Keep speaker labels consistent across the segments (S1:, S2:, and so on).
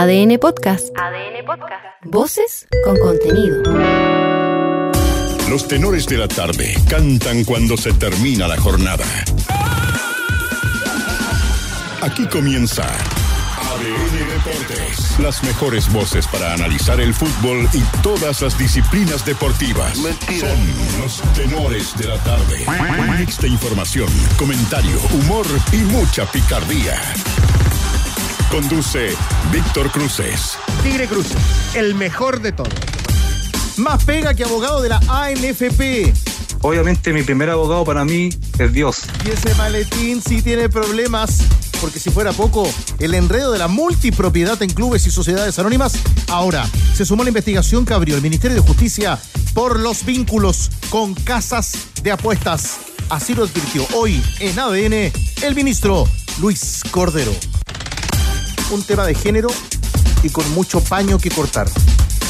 S1: ADN Podcast. ADN Podcast. Voces con contenido.
S2: Los tenores de la tarde cantan cuando se termina la jornada. Aquí comienza ADN Deportes. Las mejores voces para analizar el fútbol y todas las disciplinas deportivas. Son los tenores de la tarde. Un mix de información, comentario, humor y mucha picardía. Conduce Víctor Cruces.
S3: Tigre Cruz, el mejor de todos. Más pega que abogado de la ANFP.
S4: Obviamente mi primer abogado para mí es Dios.
S3: Y ese maletín sí tiene problemas, porque si fuera poco, el enredo de la multipropiedad en clubes y sociedades anónimas, ahora se sumó la investigación que abrió el Ministerio de Justicia por los vínculos con casas de apuestas. Así lo advirtió hoy en ADN el ministro Luis Cordero. Un tema de género y con mucho paño que cortar.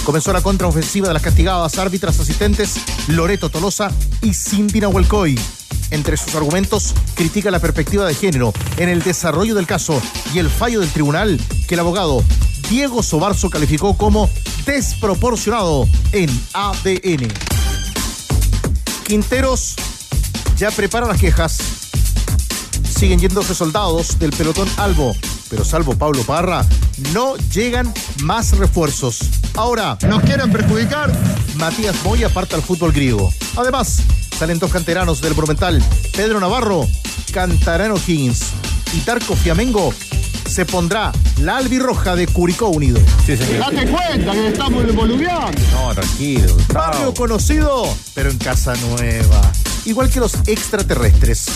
S3: Comenzó la contraofensiva de las castigadas árbitras asistentes Loreto Tolosa y Cindy Nahuelcoy. Entre sus argumentos, critica la perspectiva de género en el desarrollo del caso y el fallo del tribunal que el abogado Diego Sobarzo calificó como desproporcionado en ADN. Quinteros ya prepara las quejas. Siguen yéndose soldados del pelotón Albo, pero salvo Pablo Parra, no llegan más refuerzos. Ahora,
S5: Nos quieren perjudicar.
S3: Matías Moya aparta al fútbol griego. Además, salen dos canteranos del Monumental, Pedro Navarro, Cantarano Higgins y Tarco Fiamengo. Se pondrá la albirroja de Curicó Unido.
S5: Date cuenta que estamos boludeando.
S6: No, tranquilo.
S3: Barrio conocido, pero en casa nueva. Igual que los extraterrestres.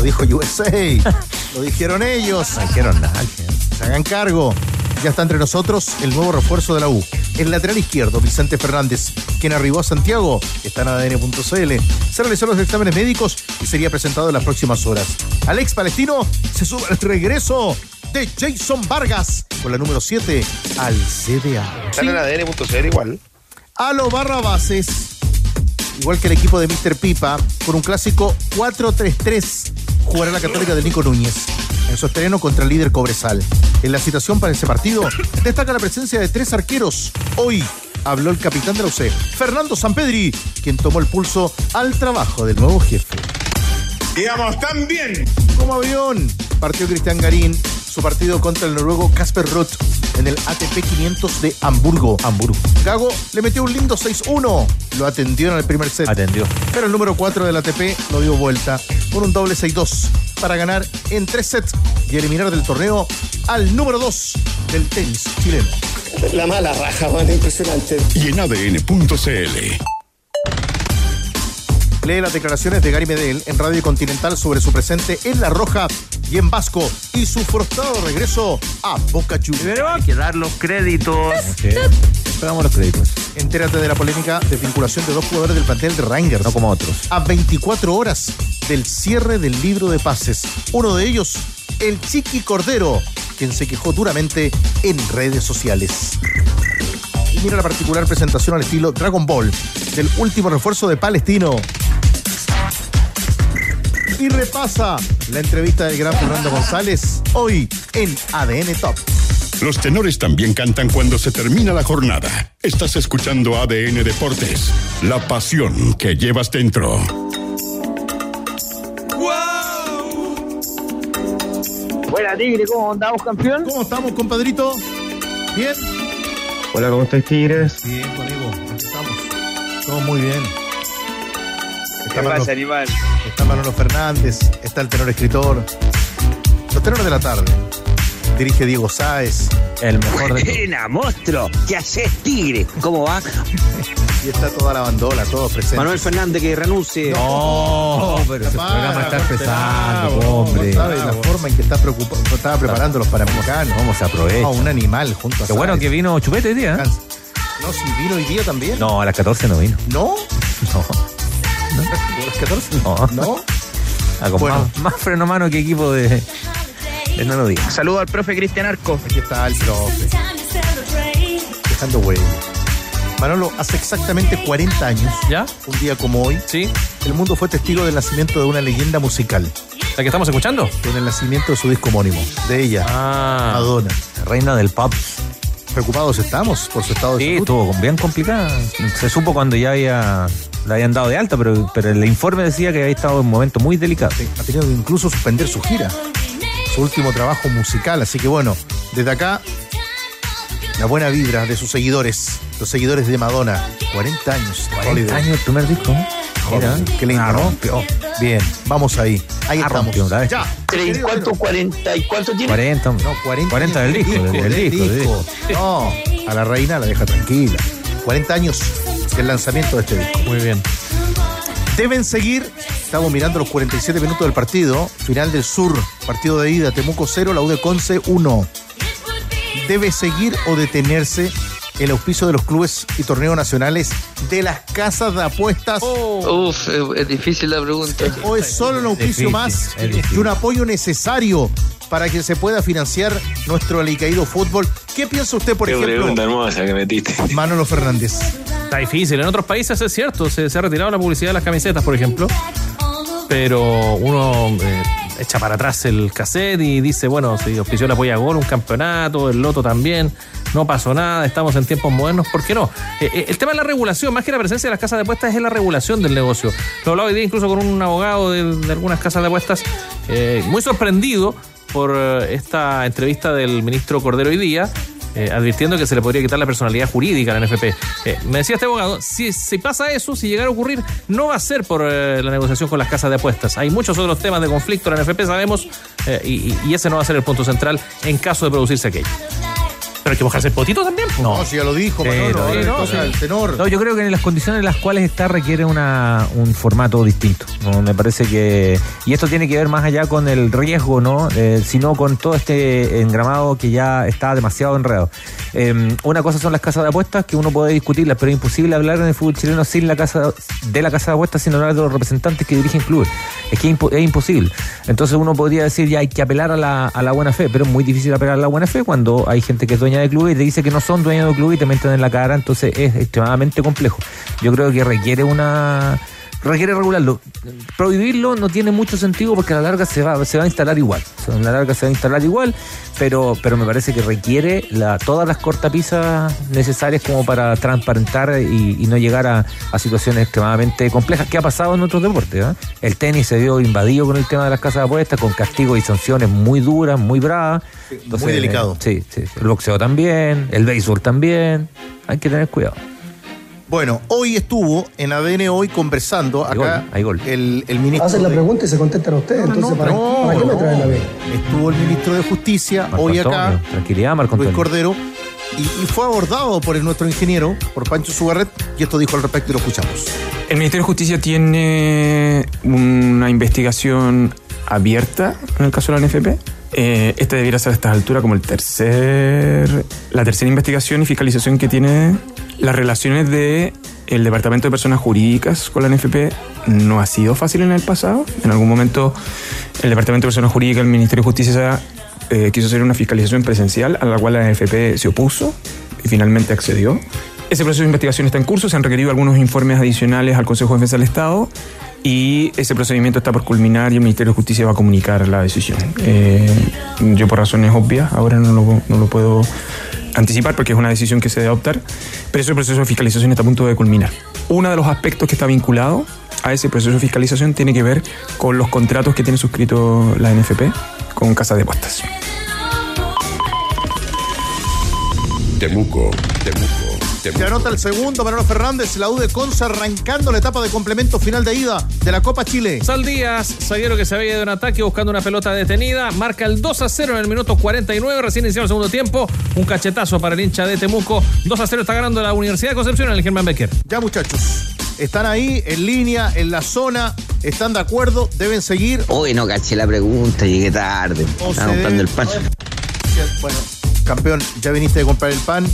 S3: Lo dijo USA. Lo dijeron ellos.
S6: No dijeron nada.
S3: Se hagan cargo. Ya está entre nosotros el nuevo refuerzo de la U. El lateral izquierdo, Vicente Fernández, quien arribó a Santiago, está en ADN.cl. Se realizó los exámenes médicos y sería presentado en las próximas horas. Alex Palestino se sube al regreso de Jason Vargas con la número 7 al CDA.
S7: Están en ADN.cl igual.
S3: A lo barra bases, igual que el equipo de Mr. Pipa, con un clásico 4-3-3, jugará la Católica de Nico Núñez en su estreno contra el líder Cobresal. En la citación para ese partido destaca la presencia de tres arqueros. Hoy habló el capitán de la UC, Fernando Sampedri, quien tomó el pulso al trabajo del nuevo jefe.
S7: Digamos, tan bien.
S3: Como avión, partió Cristian Garín su partido contra el noruego Casper Ruth en el ATP 500 de Hamburgo. Hamburgo. Gago le metió un lindo 6-1. Lo atendió en el primer set.
S6: Atendió.
S3: Pero el número 4 del ATP lo dio vuelta con un doble 6-2 para ganar en tres sets y eliminar del torneo al número 2 del tenis chileno.
S8: La mala raja, man, impresionante.
S2: Y en ADN.cl.
S3: Lee las declaraciones de Gary Medel en Radio Continental sobre su presente en La Roja y en Vasco y su frustrado regreso a Boca Juniors.
S6: Pero hay que dar los créditos. Esperamos los créditos.
S3: Entérate de la polémica de vinculación de dos jugadores del plantel de Rangers.
S6: No como otros.
S3: A 24 horas del cierre del libro de pases. Uno de ellos, el Chiqui Cordero, quien se quejó duramente en redes sociales. Y mira la particular presentación al estilo Dragon Ball del último refuerzo de Palestino. Y repasa la entrevista del gran Fernando González hoy en ADN Top.
S2: Los tenores también cantan cuando se termina la jornada. Estás escuchando ADN Deportes, la pasión que llevas dentro.
S9: Buena Tigre, ¿cómo andamos, campeón?
S3: ¿Cómo estamos, compadrito? ¿Bien?
S4: Hola, ¿cómo estáis, Tigres?
S3: Bien, conmigo. Aquí estamos. Todo muy bien.
S9: ¿Qué
S3: Está Manolo,
S9: pasa, animal?
S3: está Manolo Fernández, está el tenor escritor. Los tenores de la tarde. Dirige Diego Sáez.
S6: El mejor de
S9: Buena, monstruo. ¿Qué haces, Tigre? ¿Cómo va?
S3: Y está toda la bandola, todos presentes.
S9: Manuel Fernández que renuncie.
S6: No, pero ese
S3: Para,
S6: programa está empezando, hombre.
S3: No sabe la forma en que está preocupado, estaba preparando los panamericanos.
S6: ¿Cómo se aprovecha?
S3: No, un animal junto a
S6: Qué bueno
S3: Sáez.
S6: que vino Chupete hoy día. ¿eh?
S3: No, si vino hoy día también.
S6: No, a las 14 no vino.
S3: ¿No?
S6: No.
S3: ¿A las 14?
S6: No.
S3: ¿No?
S6: Ah, con
S3: Bueno.
S6: más, más freno a mano que equipo de. de no lo digas.
S9: Saludo al profe Cristian Arco.
S3: Aquí está el profe. Dejando huella. Manolo, hace exactamente 40 años,
S6: ¿Ya?
S3: un día como hoy,
S6: Sí.
S3: el mundo fue testigo del nacimiento de una leyenda musical.
S10: ¿La que estamos escuchando?
S3: En el nacimiento de su disco homónimo, de ella,
S10: Ah.
S3: Madonna.
S6: Reina del pop.
S3: Preocupados estamos por su estado de
S6: Sí,
S3: salud.
S6: estuvo bien complicada. Se supo cuando ya había, la habían dado de alta, pero, pero el informe decía que había estado en un momento muy delicado.
S3: Sí, ha tenido que incluso suspender su gira, su último trabajo musical. Así que bueno, desde acá, la buena vibra de sus seguidores, los seguidores de Madonna. 40 años.
S6: 40
S3: Holiday.
S6: años el primer disco. Mira,
S3: qué lindo.
S6: Ah,
S3: ¿no?
S6: rompió.
S3: Bien, vamos ahí. Ahí
S6: Ah,
S3: estamos.
S6: rompió.
S3: Ya.
S8: ¿Tres y cuánto? ¿Cuarenta y cuánto tiene?
S6: 40.
S3: No, 40,
S6: 40 del disco, del,
S3: del
S6: disco, del
S3: disco. No, a la reina la deja tranquila. 40 años del lanzamiento de este disco.
S10: Muy bien.
S3: Deben seguir, estamos mirando los 47 minutos del partido, final del sur, partido de ida, Temuco 0, la U de Conce 1. Debe seguir o detenerse el auspicio de los clubes y torneos nacionales de las casas de apuestas
S11: Uf, es, difícil la pregunta.
S3: o es solo un auspicio
S6: Difícil,
S3: más y un apoyo necesario para que se pueda financiar nuestro alicaído fútbol. ¿Qué piensa usted, por ejemplo,
S7: hermosa que metiste.
S3: Manolo Fernández?
S10: Está difícil. En otros países es cierto, se, se ha retirado la publicidad de las camisetas, por ejemplo. Pero uno eh, echa para atrás el cassette y dice, bueno, si ofició la apoya gol, un campeonato, el loto también, no pasó nada, estamos en tiempos modernos, ¿por qué no? Eh, eh, el tema de la regulación, más que la presencia de las casas de apuestas, es la regulación del negocio. Lo hablaba hoy día incluso con un abogado de, algunas casas de apuestas, eh, muy sorprendido por esta entrevista del ministro Cordero hoy día, eh, advirtiendo que se le podría quitar la personalidad jurídica a la NFP. Eh, me decía este abogado, si, pasa eso, si llegara a ocurrir, no va a ser por eh, la negociación con las casas de apuestas. Hay muchos otros temas de conflicto en la NFP, sabemos, y ese no va a ser el punto central en caso de producirse aquello. Pero hay que mojarse el potito también. pues.
S3: No, si ya lo dijo,
S6: Sí,
S3: Manolo,
S6: no,
S3: ahora
S10: sí,
S3: le
S10: no,
S3: toca
S10: sí.
S3: al tenor.
S6: No, yo creo que en las condiciones en las cuales está requiere una, un formato distinto. ¿no? Me parece que. Y esto tiene que ver más allá con el riesgo, ¿no? Eh, sino con todo este engramado que ya está demasiado enredado. Eh, una cosa son las casas de apuestas, que uno puede discutirlas, pero es imposible hablar en el fútbol chileno sin la casa de la casa de apuestas, sin hablar de los representantes que dirigen clubes. Es que es, impo- es imposible. Entonces uno podría decir, ya hay que apelar a la, a la buena fe, pero es muy difícil apelar a la buena fe cuando hay gente que es dueña de clubes y te dice que no son dueños de clubes y te meten en la cara, entonces es extremadamente complejo. Yo creo que requiere una requiere regularlo. Prohibirlo no tiene mucho sentido porque a la larga se va, se va a instalar igual. O sea, a la larga se va a instalar igual, pero, pero me parece que requiere la, todas las cortapisas necesarias como para transparentar y, y no llegar a, a situaciones extremadamente complejas. ¿Qué ha pasado en otros deportes? eh? El tenis se vio invadido con el tema de las casas de apuestas, con castigos y sanciones muy duras, muy bravas.
S3: muy delicado.
S6: Sí, sí, sí. El boxeo también, el béisbol también. Hay que tener cuidado.
S3: Bueno, hoy estuvo en ADN Hoy conversando
S6: Hay
S3: acá
S6: gol, hay gol.
S3: El, el ministro.
S12: Hacen la
S3: de-
S12: pregunta y se contestan ustedes, entonces ¿para,
S3: no,
S12: ¿para qué me
S3: no.
S12: traen la vez?
S3: Estuvo el ministro de Justicia
S6: Marco
S3: hoy
S6: Antonio,
S3: acá,
S6: Tranquilidad, Marco
S3: Luis. Cordero, y, y fue abordado por el- nuestro ingeniero, por Pancho Sugarret, y esto dijo al respecto y lo escuchamos.
S13: El Ministerio de Justicia tiene una investigación abierta en el caso de la NFP. Eh, esta debiera ser a estas alturas como el tercer, la tercera investigación y fiscalización que tiene las relaciones de el Departamento de Personas Jurídicas con la NFP no ha sido fácil en el pasado. En algún momento el Departamento de Personas Jurídicas del Ministerio de Justicia eh, quiso hacer una fiscalización presencial a la cual la NFP se opuso y finalmente accedió. Ese proceso de investigación está en curso, se han requerido algunos informes adicionales al Consejo de Defensa del Estado y ese procedimiento está por culminar y el Ministerio de Justicia va a comunicar la decisión. Eh, yo por razones obvias ahora no lo, no lo puedo anticipar porque es una decisión que se debe adoptar, pero ese proceso de fiscalización está a punto de culminar. Uno de los aspectos que está vinculado a ese proceso de fiscalización tiene que ver con los contratos que tiene suscrito la NFP con Casa de Apuestas.
S2: Temuco, Temuco,
S3: Se anota el segundo, Manolo Fernández, la U de Conce arrancando la etapa de complemento final de ida de la Copa Chile.
S10: Sal Díaz, zaguero que se había ido de un ataque buscando una pelota detenida, marca el 2 a 0 en el minuto 49, recién iniciado el segundo tiempo, un cachetazo para el hincha de Temuco, 2 a 0 está ganando la Universidad de Concepción en el Germán Becker.
S3: Ya muchachos, están ahí en línea, en la zona, están de acuerdo, deben seguir.
S9: Hoy no caché la pregunta, llegué tarde. Estaba comprando el pan.
S3: Bueno, campeón, ya viniste de comprar el pan,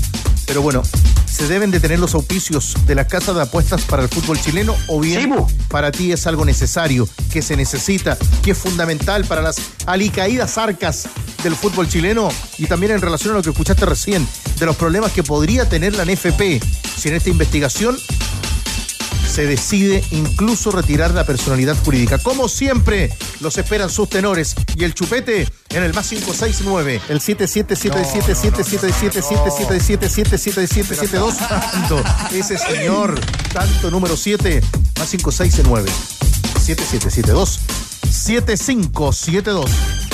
S3: pero bueno, ¿se deben de tener los auspicios de las casas de apuestas para el fútbol chileno o bien
S9: Sí,
S3: para ti es algo necesario, que se necesita, que es fundamental para las alicaídas arcas del fútbol chileno y también en relación a lo que escuchaste recién, de los problemas que podría tener la NFP si en esta investigación se decide incluso retirar la personalidad jurídica. Como siempre, los esperan sus tenores y el chupete en el más 569, el 77777777777772. Tanto, ese señor, tanto número 7, más 569, 7772, 7572.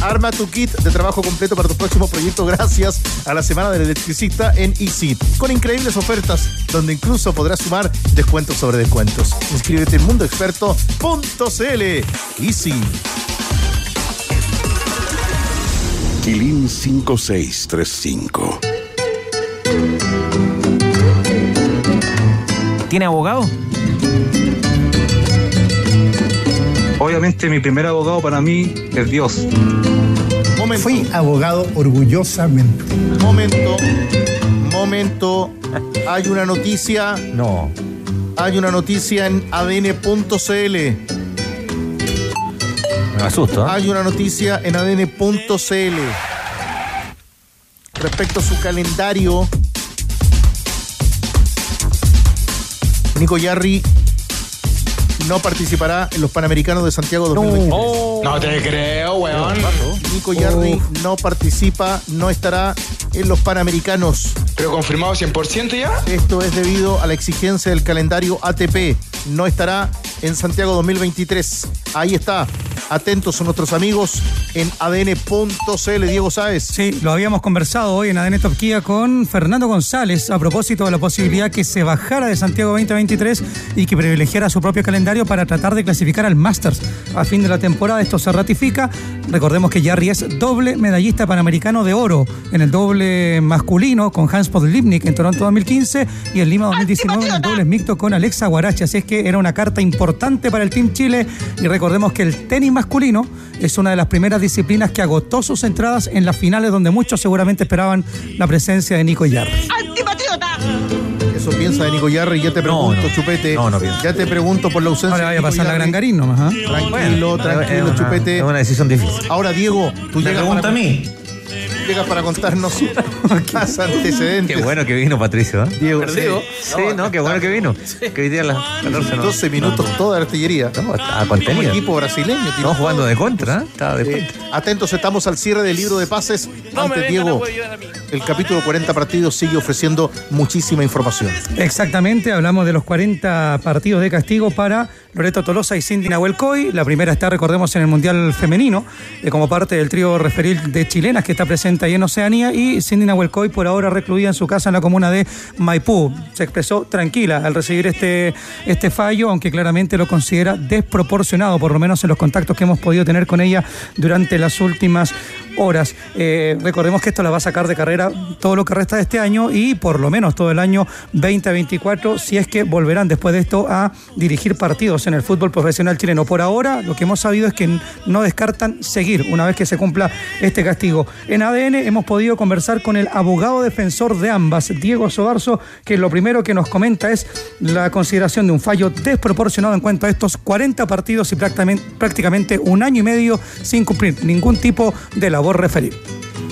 S3: Arma tu kit de trabajo completo para tu próximo proyecto gracias a la Semana del Electricista en Easy, con increíbles ofertas donde incluso podrás sumar descuentos sobre descuentos. Inscríbete en mundoexperto.cl. Easy.
S2: Quilín 5635.
S6: ¿Tiene abogado?
S4: Obviamente mi primer abogado para mí es Dios.
S3: Momento.
S12: Fui abogado orgullosamente.
S3: Momento. Momento. Hay una noticia.
S6: No.
S3: Hay una noticia en adn.cl.
S6: Me asusto. ¿eh?
S3: Hay una noticia en adn.cl respecto a su calendario. Nico Yarri no participará en los Panamericanos de Santiago 2023.
S7: No te creo, weón.
S3: Nico Yarri no participa, no estará en los Panamericanos.
S7: Pero confirmado 100% ya.
S3: Esto es debido a la exigencia del calendario ATP. No estará en Santiago 2023. Ahí está. Atentos a nuestros amigos en adn.cl. Diego Sáez.
S14: Sí, lo habíamos conversado hoy en ADN Top Kia con Fernando González a propósito de la posibilidad que se bajara de Santiago 2023 y que privilegiara su propio calendario para tratar de clasificar al Masters. A fin de la temporada esto se ratifica. Recordemos que Jarry es doble medallista panamericano de oro en el doble masculino con Hans Podlipnik en Toronto 2015 y en Lima 2019 en el doble mixto con Alexa Guarachi. Así es que era una carta importante para el Team Chile y recordemos que el tenis masculino es una de las primeras disciplinas que agotó sus entradas en las finales donde muchos seguramente esperaban la presencia de Nico Yarri.
S3: Eso piensa de Nico Yarri. Ya te pregunto,
S6: no.
S3: Chupete.
S6: No, no pienso.
S3: Ya te pregunto por la ausencia
S14: Ahora vaya a pasar la
S3: Yarri.
S14: Gran Garín nomás. ¿ah?
S3: Tranquilo, tranquilo,
S6: es una,
S3: Chupete.
S6: Es una decisión difícil.
S3: Ahora, Diego, tú llegas para,
S7: mí.
S3: Llegas para contarnos más antecedentes.
S6: Qué bueno que vino Patricio, ¿eh?
S3: Diego,
S10: Perdido.
S3: sí.
S6: Sí, no, qué bueno que vino. Que hoy día a las 14 no.
S3: 12 minutos toda artillería.
S6: No, a
S3: Un
S6: contenido.
S3: equipo brasileño.
S6: Estamos jugando
S3: todo.
S6: de contra, ¿eh? Estaba de
S3: Eh,
S6: contra.
S3: Atentos, estamos al cierre del libro de pases.
S10: No me
S3: Antes,
S10: vengan a
S3: Diego, el capítulo 40 partidos sigue ofreciendo muchísima información.
S14: Exactamente, hablamos de los 40 partidos de castigo para Loreto Tolosa y Cindy Nahuel Coy. La primera está, recordemos, en el Mundial Femenino, eh, como parte del trío referil de chilenas que está presente ahí en Oceanía. Y Cindy Nahuel Coy, por ahora recluida en su casa en la comuna de Maipú. Se expresó tranquila al recibir este, este fallo, aunque claramente lo considera desproporcionado, por lo menos en los contactos que hemos podido tener con ella durante las últimas horas. Eh, recordemos que esto la va a sacar de carrera todo lo que resta de este año y por lo menos todo el año 2024, si es que volverán después de esto a dirigir partidos en el fútbol profesional chileno. Por ahora, lo que hemos sabido es que no descartan seguir una vez que se cumpla este castigo. En ADN hemos podido conversar con el abogado defensor de ambas, Diego Sobarzo, que lo primero que nos comenta es la consideración de un fallo desproporcionado en cuanto a estos 40 partidos y prácticamente, un año y medio sin cumplir ningún tipo de labor referir.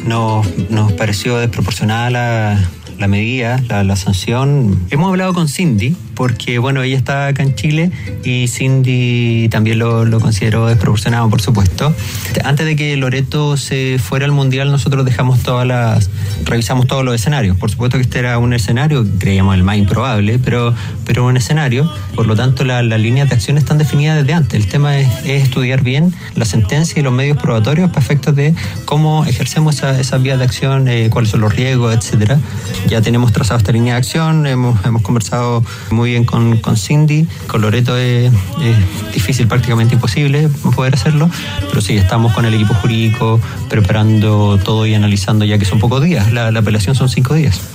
S15: Nos, pareció desproporcionada la, la medida, la sanción. Hemos hablado con Cindy, porque bueno, ella está acá en Chile y Cindy también lo, lo consideró desproporcionado, por supuesto. Antes de que Loreto se fuera al Mundial, nosotros dejamos todas las... revisamos todos los escenarios. Por supuesto que este era un escenario, creíamos el más improbable, pero, pero un escenario. Por lo tanto, la- las líneas de acción están definidas desde antes. El tema es, es estudiar bien la sentencia y los medios probatorios para efectos de cómo ejercemos esa- esas vías de acción, eh, cuáles son los riesgos, etcétera. Ya tenemos trazado esta línea de acción, hemos, hemos conversado muy bien con, con Cindy, con Loreto es, difícil, prácticamente imposible poder hacerlo, pero sí, estamos con el equipo jurídico preparando todo y analizando ya que son pocos días, la apelación son cinco días.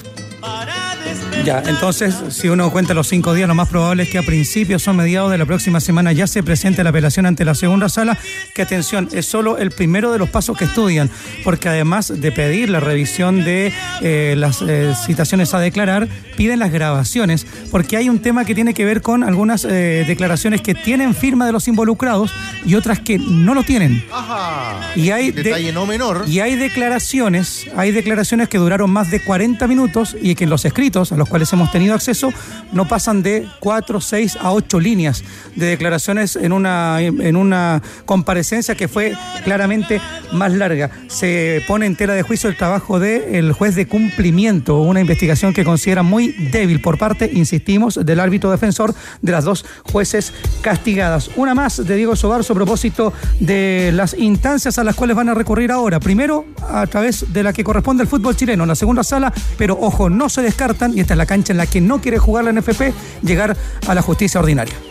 S14: Ya, entonces, si uno cuenta los cinco días, lo más probable es que a principios o mediados de la próxima semana ya se presente la apelación ante la segunda sala, que atención, es solo el primero de los pasos que estudian, porque además de pedir la revisión de eh, las eh, citaciones a declarar, piden las grabaciones, porque hay un tema que tiene que ver con algunas eh, declaraciones que tienen firma de los involucrados y otras que no lo tienen.
S3: Ajá.
S14: Y hay de-
S3: Detalle no menor.
S14: y hay declaraciones, hay declaraciones que duraron más de 40 minutos y que en los escritos, a los cuales cuales hemos tenido acceso no pasan de 4, 6 a 8 líneas de declaraciones en una, en una comparecencia que fue claramente más larga. Se pone en tela de juicio el trabajo del juez de cumplimiento, una investigación que considera muy débil por parte, insistimos, del árbitro defensor de las dos jueces castigadas. Una más de Diego Sobarzo a propósito de las instancias a las cuales van a recurrir ahora. Primero, a través de la que corresponde al fútbol chileno, en la segunda sala, pero ojo, no se descartan, y esta es la cancha en la que no quiere jugar la NFP, llegar a la justicia ordinaria.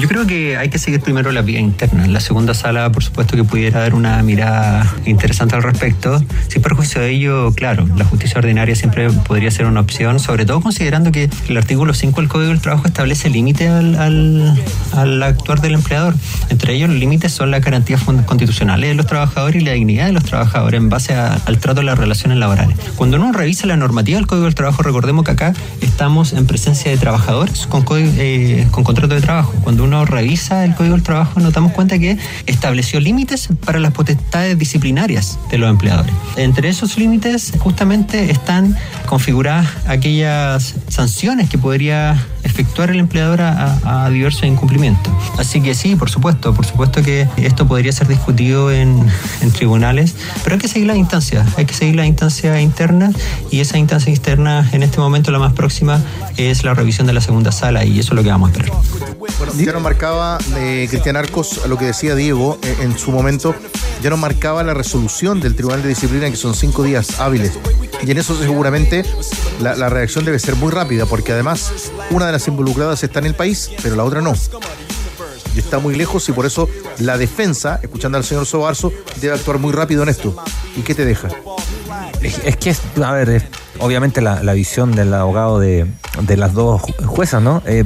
S15: Yo creo que hay que seguir primero la vía interna. La segunda sala, por supuesto, que pudiera dar una mirada interesante al respecto. Sin perjuicio de ello, claro, la justicia ordinaria siempre podría ser una opción, sobre todo considerando que el artículo 5 del Código del Trabajo establece límites al, al, actuar del empleador. Entre ellos, los límites son las garantías constitucionales de los trabajadores y la dignidad de los trabajadores en base al trato de las relaciones laborales. Cuando uno revisa la normativa del Código del Trabajo, recordemos que acá estamos en presencia de trabajadores con, eh, con contrato de trabajo. Cuando uno revisa el Código del Trabajo, nos damos cuenta que estableció límites para las potestades disciplinarias de los empleadores. Entre esos límites, justamente están configuradas aquellas sanciones que podría efectuar el empleador a, diversos incumplimientos. Así que sí, por supuesto, por supuesto que esto podría ser discutido en, tribunales, pero hay que seguir las instancias, hay que seguir las instancias internas y esa instancia externa en este momento la más próxima es la revisión de la segunda sala y eso es lo que vamos a esperar.
S3: Ya nos marcaba eh, Cristian Arcos lo que decía Diego eh, en su momento, ya nos marcaba la resolución del Tribunal de Disciplina que son cinco días hábiles. Y en eso seguramente la, reacción debe ser muy rápida, porque además una de las involucradas está en el país, pero la otra no y está muy lejos y por eso la defensa, escuchando al señor Sobarzo, debe actuar muy rápido en esto. ¿Y qué te deja?
S6: Es, que, es, a ver, obviamente la, visión del abogado de, de las dos juezas, ¿no? Eh,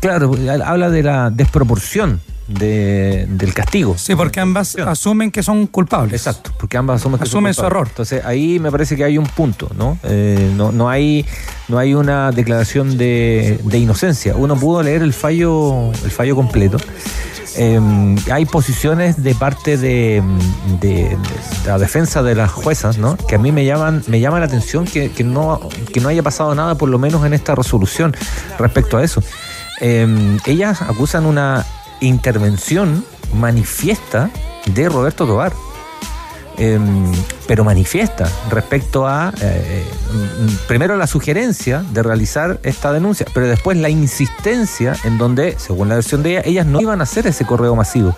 S6: claro, habla de la desproporción de, del castigo.
S14: Sí, porque ambas asumen que son culpables.
S6: Exacto, porque ambas asumen que
S14: asumen
S6: su
S14: error.
S6: Entonces ahí me parece que hay un punto, ¿no? Eh, no, no, hay, no hay una declaración de, de, inocencia. Uno pudo leer el fallo, el fallo completo. Eh, hay posiciones de parte de, de, la defensa de las juezas, ¿no? Que a mí me llaman, me llama la atención que, que, no, que no haya pasado nada, por lo menos en esta resolución, respecto a eso. Eh, ellas acusan una intervención manifiesta de Roberto Tobar. Em, pero manifiesta respecto a, eh, primero la sugerencia de realizar esta denuncia, pero después la insistencia en donde, según la versión de ella, ellas no iban a hacer ese correo masivo.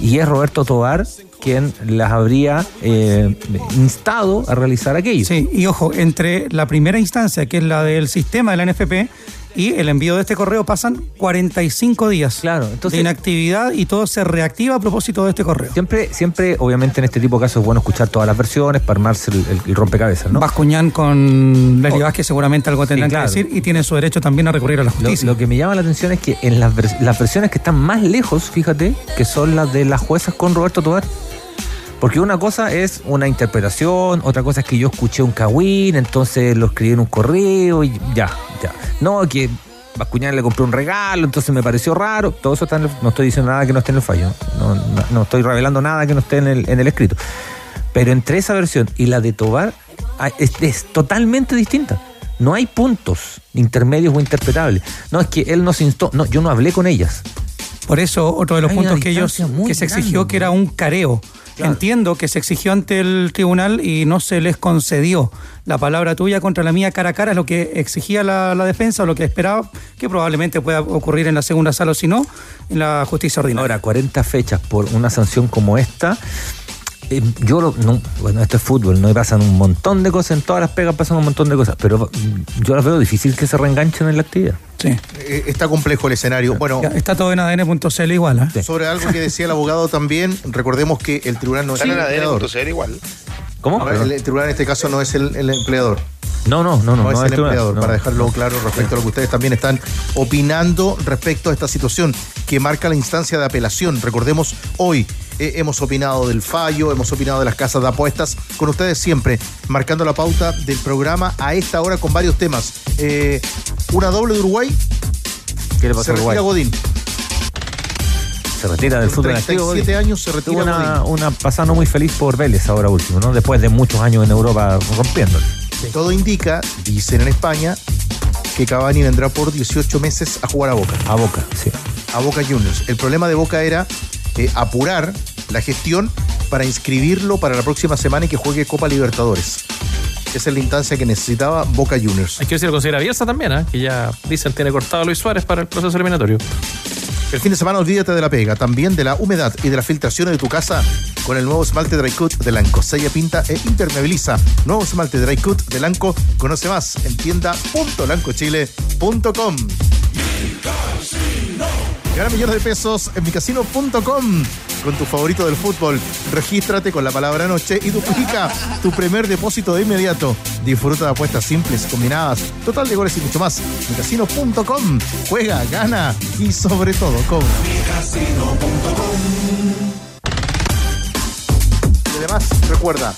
S6: Y es Roberto Tobar quien las habría eh, instado a realizar aquello.
S14: Sí, y ojo, entre la primera instancia, que es la del sistema de la NFP, y el envío de este correo pasan 45 días
S6: claro, entonces,
S14: de inactividad y todo se reactiva a propósito de este correo.
S6: Siempre, siempre, obviamente, en este tipo de casos es bueno escuchar todas las versiones para armarse el, rompecabezas, ¿no?
S14: Bascuñán con Leslie oh. que seguramente algo tendrán que decir y tiene su derecho también a recurrir a la justicia.
S6: Lo, que me llama la atención es que en las, las versiones que están más lejos, fíjate, que son las de las juezas con Roberto Tobar. Porque una cosa es una interpretación, otra cosa es que yo escuché un cagüín, entonces lo escribí en un correo y ya, ya. No, que Bascuñán le compré un regalo, entonces me pareció raro. Todo eso está en el, no estoy diciendo nada que no esté en el fallo, no, no, estoy revelando nada que no esté en el, en el escrito. Pero entre esa versión y la de Tobar ah, es, totalmente distinta. No hay puntos intermedios o interpretables. No, es que él nos instó. No, yo no hablé con ellas.
S14: Por eso, otro de los puntos que ellos que se exigió que era un careo. Entiendo que se exigió ante el tribunal y no se les concedió. La palabra tuya contra la mía cara a cara es lo que exigía la, defensa o lo que esperaba que probablemente pueda ocurrir en la segunda sala o si no, en la justicia ordinaria.
S6: Ahora, 40 fechas por una sanción como esta eh, yo lo, no, bueno, esto es fútbol, no pasan un montón de cosas, en todas las pegas pasan un montón de cosas, pero yo las veo difícil que se reenganchen en la actividad.
S3: Sí. Eh, está complejo el escenario. Bueno,
S14: está todo en ADN.cl igual.
S3: ¿eh? Sobre algo que decía el abogado también, recordemos que el tribunal no es el empleador.
S7: igual.
S3: ¿Cómo? el, tribunal en este caso no es el, empleador.
S6: No, no, no, no.
S3: No, es el empleador, para dejarlo claro respecto a lo que ustedes también están opinando respecto a esta situación que marca la instancia de apelación. Recordemos, hoy eh, hemos opinado del fallo, hemos opinado de las casas de apuestas, con ustedes siempre, marcando la pauta del programa a esta hora con varios temas. Eh, una doble de Uruguay.
S6: ¿Qué le pasa
S3: se
S6: a Uruguay?
S3: Godín.
S6: Se retira del fútbol
S3: activo. 37 años se retira
S6: una, una pasada muy feliz por Vélez ahora último, ¿no? Después de muchos años en Europa rompiéndolo.
S3: Todo indica, dicen en España, que Cavani vendrá por 18 meses a jugar a Boca.
S6: A Boca, sí.
S3: A Boca Juniors. El problema de Boca era eh, apurar la gestión para inscribirlo para la próxima semana y que juegue Copa Libertadores. Esa es la instancia que necesitaba Boca Juniors.
S10: Hay que decir considera Bielsa también, ¿eh? que ya dicen tiene cortado a Luis Suárez para el proceso eliminatorio.
S3: El fin de semana olvídate de la pega, también de la humedad y de las filtraciones de tu casa con el nuevo esmalte Dry Cut de Lanco. Sella, pinta e impermeabiliza. Nuevo esmalte Dry Cut de Lanco. Conoce más en tienda.lancochile.com. Gana millones de pesos en micasino.com con tu favorito del fútbol. Regístrate con la palabra noche y duplica tu primer depósito de inmediato. Disfruta de apuestas simples, combinadas, total de goles y mucho más. Micasino.com. Juega, gana y sobre todo cobra. Y además, recuerda,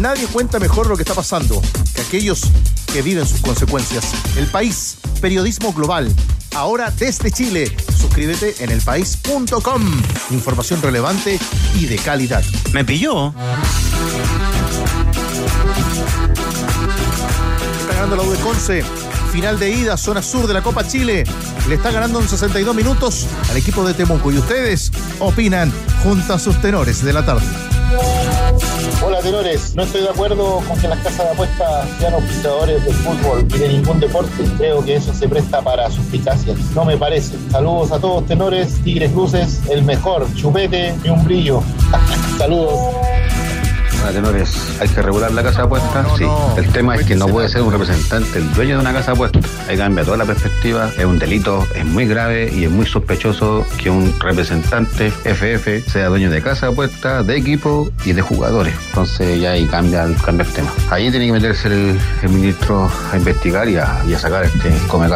S3: nadie cuenta mejor lo que está pasando que aquellos que viven sus consecuencias. El país, periodismo global. Ahora desde Chile. Suscríbete en elpaís.com. Información relevante y de calidad.
S16: ¿Me pilló?
S3: Está ganando la U de Conce. Final de ida, zona sur de la Copa Chile. Le está ganando en 62 minutos al equipo de Temuco. Y ustedes opinan junto a sus tenores de la tarde.
S17: Hola tenores, no estoy de acuerdo con que las casas de apuestas sean auspiciadores del fútbol y de ningún deporte. Creo que eso se presta para suspicacias. No me parece. Saludos a todos tenores, Tigres Luces, el mejor, chupete y un brillo. Saludos.
S18: Hola tenores, hay que regular la casa de apuestas. sí, el tema es que no puede ser un representante, el dueño de una casa de apuestas. Ahí cambia toda la perspectiva. Es un delito, es muy grave y es muy sospechoso que un representante FF sea dueño de casa de apuestas, de equipo y de jugadores. Entonces ya ahí cambia, cambia el tema. Ahí tiene que meterse el, el ministro a investigar y a, y a sacar este come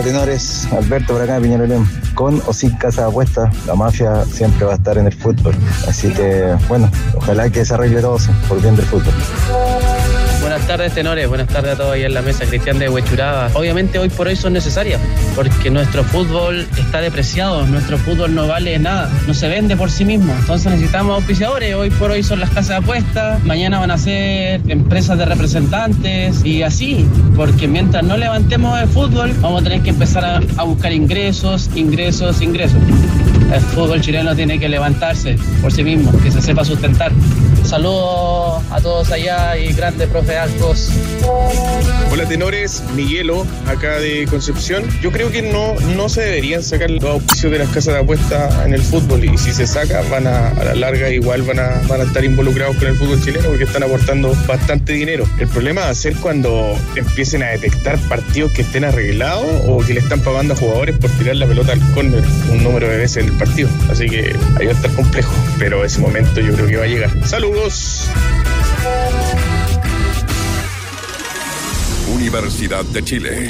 S19: tenores, Alberto por acá Piñarolén. Con o sin casa de apuestas, la mafia siempre va a estar en el fútbol. Así que, bueno, ojalá que se arregle todo por bien del fútbol.
S20: Buenas tardes, tenores. Buenas tardes a todos ahí en la mesa. Cristian de Huechuraba. Obviamente hoy por hoy son necesarias porque nuestro fútbol está depreciado. Nuestro fútbol no vale nada. No se vende por sí mismo. Entonces necesitamos auspiciadores. Hoy por hoy son las casas de apuestas. Mañana van a ser empresas de representantes y así. Porque mientras no levantemos el fútbol, vamos a tener que empezar a, a buscar ingresos, ingresos, ingresos. El fútbol chileno tiene que levantarse por sí mismo, que se sepa sustentar. Saludos a todos allá y grande profe Arcos.
S21: Hola tenores, Miguelo, acá de Concepción. Yo creo que no, no se deberían sacar los auspicios de las casas de apuesta en el fútbol y si se saca van a, a la larga igual van a, van a estar involucrados con el fútbol chileno porque están aportando bastante dinero. El problema va a ser cuando empiecen a detectar partidos que estén arreglados o que le están pagando a jugadores por tirar la pelota al córner un número de veces partido. Así que ahí va a estar complejo, pero ese momento yo creo que va a llegar. Saludos.
S2: Universidad de Chile.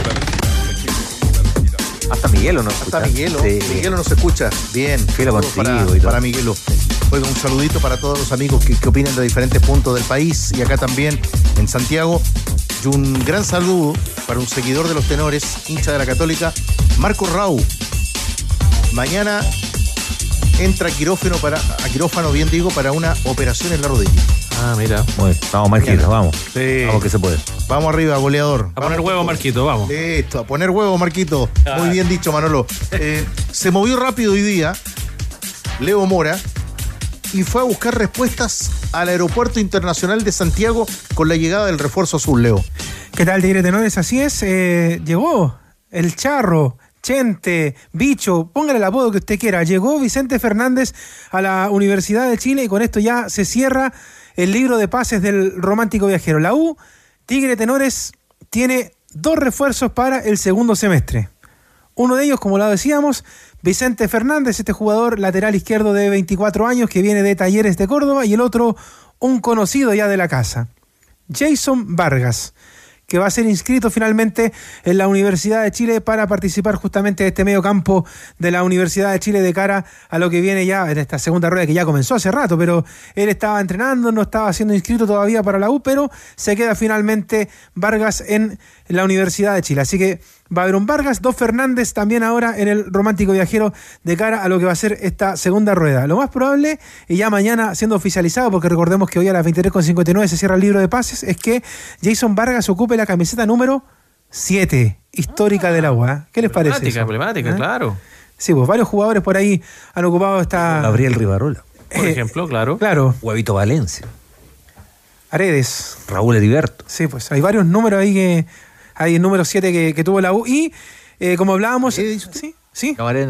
S6: Hasta Miguelo nos
S3: Hasta
S6: escucha.
S3: Miguelo.
S6: Sí.
S3: Miguelo nos escucha. Bien.
S6: Contigo
S3: para,
S6: y todo.
S3: para Miguelo. Oiga, un saludito para todos los amigos que, que opinan de diferentes puntos del país y acá también en Santiago. Y un gran saludo para un seguidor de los tenores, hincha de la Católica, Marco Rau. Mañana entra a quirófano para a quirófano, bien digo, para una operación en la rodilla.
S10: Ah, mira.
S6: Muy bien. Vamos, Marquito, vamos.
S3: Sí.
S6: Vamos que se puede.
S3: Vamos arriba, goleador.
S10: A poner huevo, Marquito, vamos.
S3: Listo, a poner huevo, Marquito.
S10: Ah.
S3: Muy bien dicho, Manolo. Eh, se movió rápido hoy día Leo Mora y fue a buscar respuestas al Aeropuerto Internacional de Santiago con la llegada del refuerzo azul, Leo.
S22: ¿Qué tal, Tigre Tenores? Así es, eh, llegó el charro. Chente, bicho, póngale el apodo que usted quiera. Llegó Vicente Fernández a la Universidad de Chile y con esto ya se cierra el libro de pases del romántico viajero. La U, Tigre Tenores, tiene dos refuerzos para el segundo semestre. Uno de ellos, como lo decíamos, Vicente Fernández, este jugador lateral izquierdo de 24 años que viene de Talleres de Córdoba, y el otro, un conocido ya de la casa, Jason Vargas, que va a ser inscrito finalmente en la Universidad de Chile para participar justamente de este medio campo de la Universidad de Chile de cara a lo que viene ya en esta segunda rueda que ya comenzó hace rato, pero él estaba entrenando, no estaba siendo inscrito todavía para la U, pero se queda finalmente Vargas en la Universidad de Chile. Así que va a haber un Vargas, dos Fernández también ahora en el romántico viajero de cara a lo que va a ser esta segunda rueda. Lo más probable, y ya mañana siendo oficializado, porque recordemos que hoy a las 23.59 se cierra el libro de pases, es que Jason Vargas ocupe la camiseta número 7, histórica del agua. ¿eh? ¿Qué les parece?
S10: Emblemática,
S22: eso?
S10: emblemática,
S22: ¿Eh?
S10: claro.
S22: Sí, pues varios jugadores por ahí han ocupado esta.
S6: Gabriel Rivarola.
S10: Por ejemplo, claro.
S22: Claro.
S6: Huevito Valencia.
S22: Aredes.
S6: Raúl Heriberto.
S22: Sí, pues hay varios números ahí que. Hay el número 7 que, que tuvo la U. Y eh, como hablábamos. Sí, sí.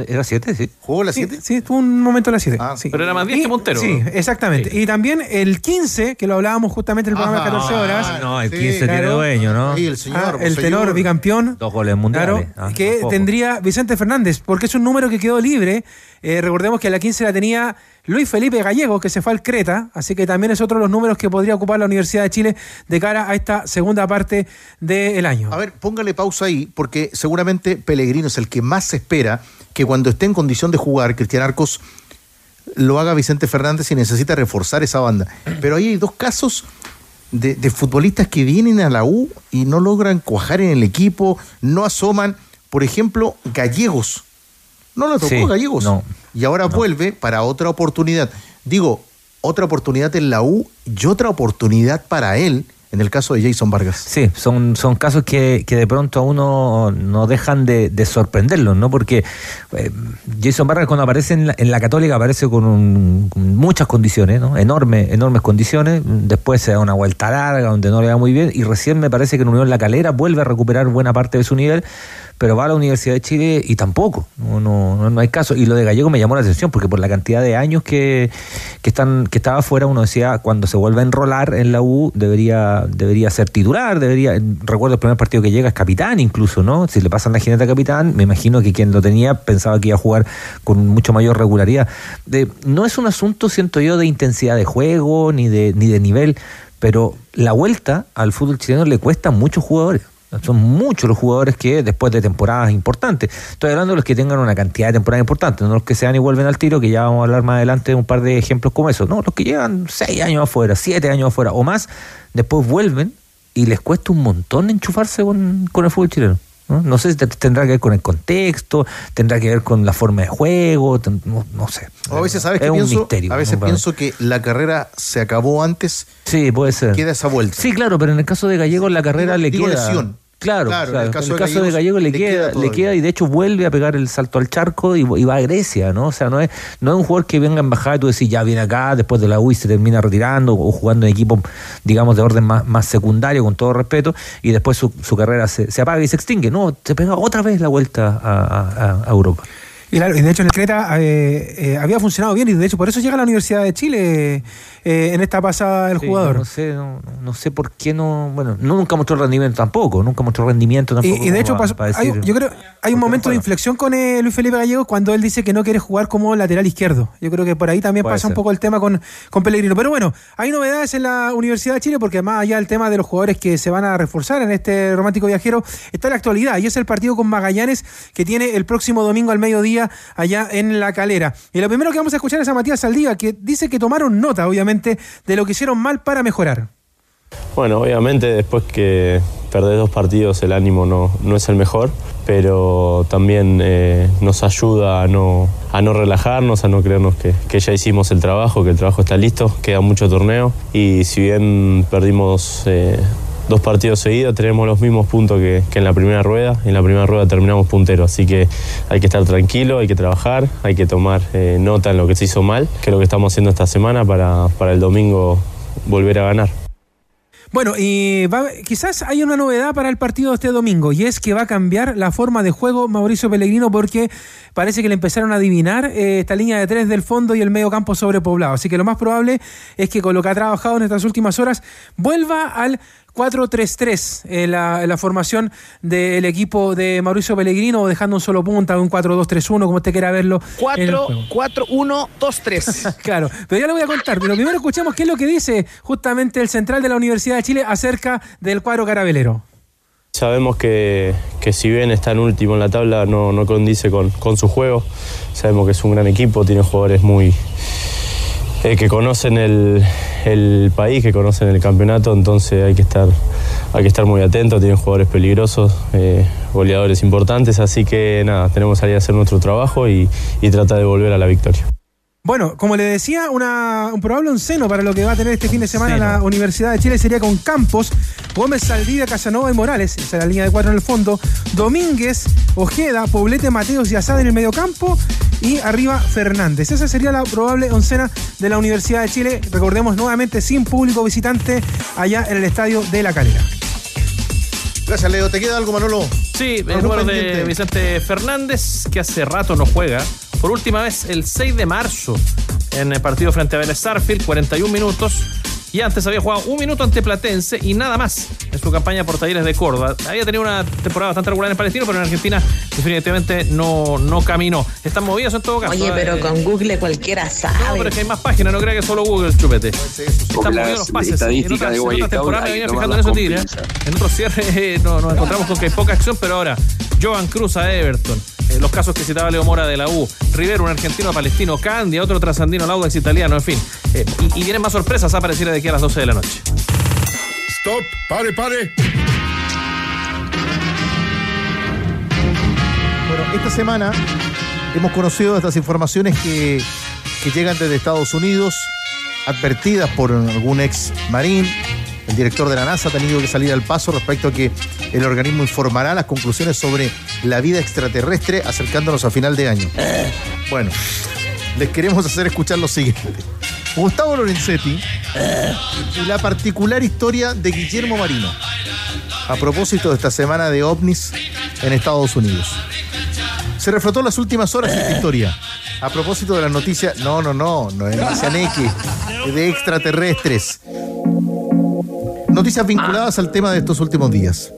S6: Era 7, sí.
S3: ¿Jugó la
S22: Sí,
S3: 7?
S22: Sí, tuvo un momento en la 7. sí.
S10: Pero era más 10 que Montero.
S22: Sí, exactamente. Y también el 15, que lo hablábamos justamente en el programa de 14 horas.
S6: No, el
S3: Sí,
S6: 15 tiene
S22: claro.
S6: dueño, ¿no?
S3: Ahí el señor.
S22: Ah,
S3: pues,
S22: el tenor
S3: señor.
S22: bicampeón.
S6: Dos goles mundiales.
S22: Claro,
S6: Ah,
S22: que
S6: tampoco.
S22: tendría Vicente Fernández, porque es un número que quedó libre. Eh, recordemos que a la 15 la tenía Luis Felipe Gallego, que se fue al Creta, así que también es otro de los números que podría ocupar la Universidad de Chile de cara a esta segunda parte del año.
S3: A ver, póngale pausa ahí, porque seguramente Pellegrino es el que más se espera que cuando esté en condición de jugar, Cristian Arcos lo haga Vicente Fernández y necesita reforzar esa banda. Pero ahí hay dos casos de, de futbolistas que vienen a la U y no logran cuajar en el equipo, no asoman. Por ejemplo, Gallegos. No lo tocó
S6: Sí,
S3: Gallegos.
S6: no.
S3: Y ahora vuelve para otra oportunidad. Digo, otra oportunidad en la U y otra oportunidad para él en el caso de Jason Vargas.
S6: Sí, son, son casos que, que de pronto a uno no dejan de, de sorprenderlos, ¿no? Porque eh, Jason Vargas cuando aparece en la, en la Católica aparece con, un- muchas condiciones, ¿no? Enormes, enormes condiciones. Después se da una vuelta larga donde no le va muy bien y recién me parece que en Unión La Calera vuelve a recuperar buena parte de su nivel, pero va a la Universidad de Chile y tampoco, no, no- no hay caso. Y lo de Gallego me llamó la atención porque por la cantidad de años que, que, están, que estaba afuera, uno decía, cuando se vuelve a enrolar en la U, debería, debería ser titular, debería, recuerdo el primer partido que llega es capitán incluso, ¿no? Si le pasan la jineta a capitán, me imagino que quien lo tenía pensaba que iba a jugar con mucho mayor regularidad. De, no es un asunto, siento yo, de intensidad de juego ni de, ni de nivel, pero la vuelta al fútbol chileno le cuesta a muchos jugadores. Son muchos los jugadores que después de temporadas importantes, estoy hablando de los que tengan una cantidad de temporadas importantes, no los que se dan y vuelven al tiro, que ya vamos a hablar más adelante de un par de ejemplos como esos, no, los que llevan seis años afuera, siete años afuera o más, después vuelven y les cuesta un montón enchufarse con, con el fútbol chileno. ¿no? No sé si te- tendrá que ver con el contexto, tendrá que ver con la forma de juego, no, no sé.
S3: O a veces, ¿sabes
S6: Es un
S3: pienso?
S6: misterio,
S3: a veces
S6: ¿no?
S3: pienso que la carrera se acabó antes.
S6: Sí, puede ser.
S3: Queda esa vuelta.
S6: Sí, claro, pero en el caso de Gallego la carrera le
S3: digo
S6: queda.
S3: lesión.
S6: Claro,
S3: Claro,
S6: claro,
S3: en el caso de
S6: de Gallego le,
S3: le
S6: queda,
S3: queda
S6: le queda y de hecho vuelve a pegar el salto al charco y, y va a Grecia, ¿no? O sea, no es, no es un jugador que venga en bajada y tú decís ya viene acá después de la U y se termina retirando o jugando en equipo, digamos, de orden más, más secundario, con todo respeto, y después su, su carrera se, se apaga y se extingue. No, se pega otra vez la vuelta a, a- a Europa.
S22: Y, claro, y de hecho en el Creta eh, eh, había funcionado bien y de hecho por eso llega a la Universidad de Chile eh, en esta pasada el
S6: Sí,
S22: jugador.
S6: No sé, no, no sé por qué no. Bueno, no, nunca mostró rendimiento tampoco, nunca mostró rendimiento tampoco.
S22: Y, y de hecho, pasó- hay- yo creo hay un momento de inflexión con eh, Luis Felipe Gallegos cuando él dice que no quiere jugar como lateral izquierdo. Yo creo que por ahí también
S6: Puede
S22: pasa un poco el tema con, con Pellegrino. Pero bueno, hay novedades en la Universidad de Chile porque más allá del tema de los jugadores que se van a reforzar en este romántico viajero, está la actualidad y es el partido con Magallanes que tiene el próximo domingo al mediodía allá en La Calera. Y lo primero que vamos a escuchar es a Matías Saldívar que dice que tomaron nota, obviamente, de lo que hicieron mal para mejorar.
S23: Bueno, obviamente después que perdés dos partidos el ánimo no, no es el mejor, pero también eh, nos ayuda a no, a no relajarnos, a no creernos que, que ya hicimos el trabajo, que el trabajo está listo, queda mucho torneo y si bien perdimos eh, dos partidos seguidos, tenemos los mismos puntos que, que en la primera rueda, en la primera rueda terminamos punteros, así que hay que estar tranquilo, hay que trabajar, hay que tomar eh, nota en lo que se hizo mal, que es lo que estamos haciendo esta semana para, para el domingo volver a ganar.
S22: Bueno, y quizás hay una novedad para el partido de este domingo y es que va a cambiar la forma de juego Mauricio Pellegrino porque parece que le empezaron a adivinar eh, esta línea de tres del fondo y el medio campo sobrepoblado. Así que lo más probable es que con lo que ha trabajado en estas últimas horas vuelva al 4-3-3 en la, la formación del equipo de Mauricio Pellegrino o dejando un solo punta, un 4-2-3-1, como usted quiera verlo. en el
S16: 4,
S22: juego.
S16: 4, 1, 2, 3.
S22: Claro, pero ya lo voy a contar. Pero primero escuchemos qué es lo que dice justamente el central de la Universidad de Chile acerca del cuadro carabelero.
S23: Sabemos que, que si bien está en último en la tabla, no, no condice con, con su juego. Sabemos que es un gran equipo, tiene jugadores muy eh, que conocen el, el país, que conocen el campeonato, entonces hay que estar hay que estar muy atentos, tienen jugadores peligrosos, eh, goleadores importantes, así que nada, tenemos que salir a hacer nuestro trabajo y, y tratar de volver a la victoria.
S22: Bueno, como le decía, una, un probable un seno para lo que va a tener este fin de semana la Universidad de Chile sería con Campos, Gómez Saldivia, Casanova y Morales, esa es la línea de cuatro en el fondo, Domínguez, Ojeda, Poblete, Mateos y Asad en el mediocampo y arriba Fernández. Esa sería la probable oncena de la Universidad de Chile, recordemos nuevamente sin público visitante allá en el estadio de La Calera.
S3: Gracias, Leo. ¿Te queda algo, Manolo?
S10: Sí, el
S3: ¿Algún
S10: número de? Vicente Fernández, que hace rato no juega. Por última vez, el 6 de marzo, en el partido frente a Vélez Sarfield, 41 minutos. Y antes había jugado un minuto ante Platense y nada más en su campaña por Talleres de Córdoba. Había tenido una temporada bastante regular en Palestino, pero en Argentina definitivamente no, no caminó. Están movidos en todo caso.
S24: Oye, pero
S10: eh,
S24: con Google cualquiera sabe.
S10: No, pero es que hay más páginas, no crea que solo Google, chupete. Están movidos los pases. En otras,
S25: de
S10: en otras
S25: Guayaquil
S10: temporadas me venía fijando en eso, Tigre. ¿eh? En otros cierres eh, no- nos encontramos con que hay poca acción, pero ahora, Joan Cruz a Everton. Eh, los casos que citaba Leo Mora de la U, Rivero, un argentino palestino, Candia, otro trasandino, Laudax italiano, en fin. Eh, y, y vienen más sorpresas, a pareciera de aquí a las 12 de la noche.
S2: Stop, pare, pare.
S3: Bueno, esta semana hemos conocido estas informaciones que, que llegan desde Estados Unidos, advertidas por algún ex marín. El director de la NASA ha tenido que salir al paso respecto a que el organismo informará las conclusiones sobre la vida extraterrestre acercándonos a final de año. Bueno, les queremos hacer escuchar lo siguiente. Gustavo Lorenzetti y la particular historia de Guillermo Marino a propósito de esta semana de ovnis en Estados Unidos. Se reflotó las últimas horas esta historia. A propósito de la noticia, no, no, no, no es de extraterrestres. Noticias vinculadas al tema de estos últimos días.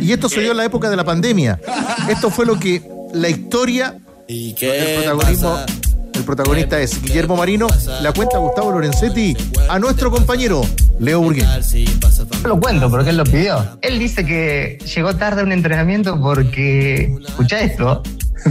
S3: Y esto se dio en la época de la pandemia. Esto fue lo que la historia, el protagonismo, el protagonista es Guillermo Marino, la cuenta Gustavo Lorenzetti a nuestro compañero Leo Burguín.
S26: No lo cuento porque él lo pidió. Él dice que llegó tarde a un entrenamiento porque, escucha esto,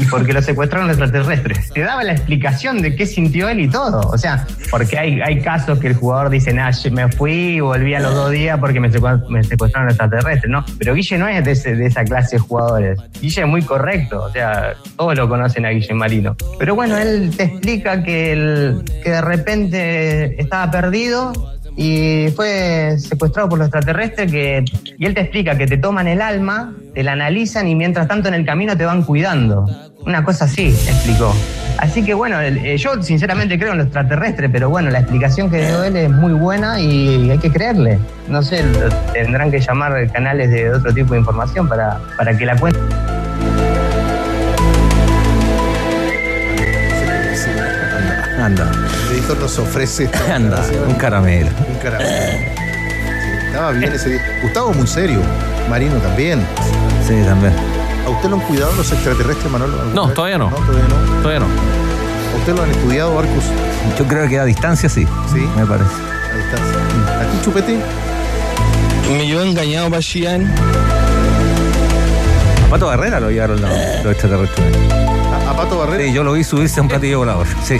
S26: porque lo secuestraron los extraterrestres. Te daba la explicación de qué sintió él y todo. O sea, porque hay, hay casos que el jugador dice, nah, me fui y volví a los dos días porque me secuestraron los extraterrestres, ¿no? Pero Guille no es de, ese- de esa clase de jugadores. Guille es muy correcto, o sea, todos lo conocen a Guille Marino. Pero bueno, él te explica que, el- que de repente estaba perdido y fue secuestrado por los extraterrestres que, y él te explica que te toman el alma, te la analizan y mientras tanto en el camino te van cuidando. Una cosa así, explicó. Así que bueno, eh, yo sinceramente creo en los extraterrestres, pero bueno, la explicación que dio él es muy buena y hay que creerle. No sé, tendrán que llamar canales de otro tipo de información para, para que la cuenten.
S6: Anda.
S3: Editor nos ofrece. esta
S6: Anda, un caramelo.
S3: Un caramelo. Sí, estaba bien ese día. Gustavo muy serio. Marino también.
S6: Sí, también.
S3: ¿A usted lo han cuidado los extraterrestres, Manolo?
S10: No,
S3: vez?
S10: todavía no.
S3: todavía no.
S10: Todavía no.
S3: ¿A usted lo han estudiado, Arcus?
S6: Yo creo que a distancia sí.
S3: Sí.
S6: Me parece.
S3: A distancia. ¿A ti, Chupete?
S7: Me llevó engañado para Xi'an.
S6: A Pato Barrera lo llevaron los, los extraterrestres.
S3: ¿A, a Pato Barrera?
S6: Sí, yo lo vi subirse a un platillo volador. Sí,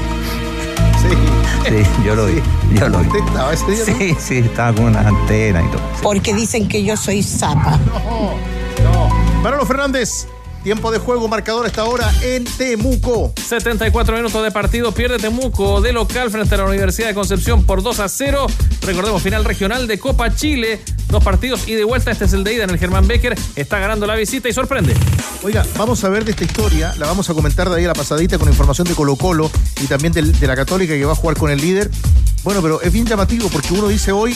S3: Sí.
S6: sí, yo lo vi. Yo lo vi.
S3: ¿Usted estaba ese día? no?
S6: Sí, sí, estaba con unas antenas y todo.
S24: Porque dicen que yo soy zapa.
S3: Manolo Fernández. Tiempo de juego, marcador a esta hora en Temuco.
S10: 74 minutos de partido, pierde Temuco de local frente a la Universidad de Concepción por 2 a 0. Recordemos, final regional de Copa Chile. Dos partidos y de vuelta. Este es el de ida en el Germán Becker. Está ganando la visita y sorprende.
S3: Oiga, vamos a ver de esta historia, la vamos a comentar de ahí a la pasadita con información de Colo Colo y también de, la Católica que va a jugar con el líder. Bueno, pero es bien llamativo porque uno dice hoy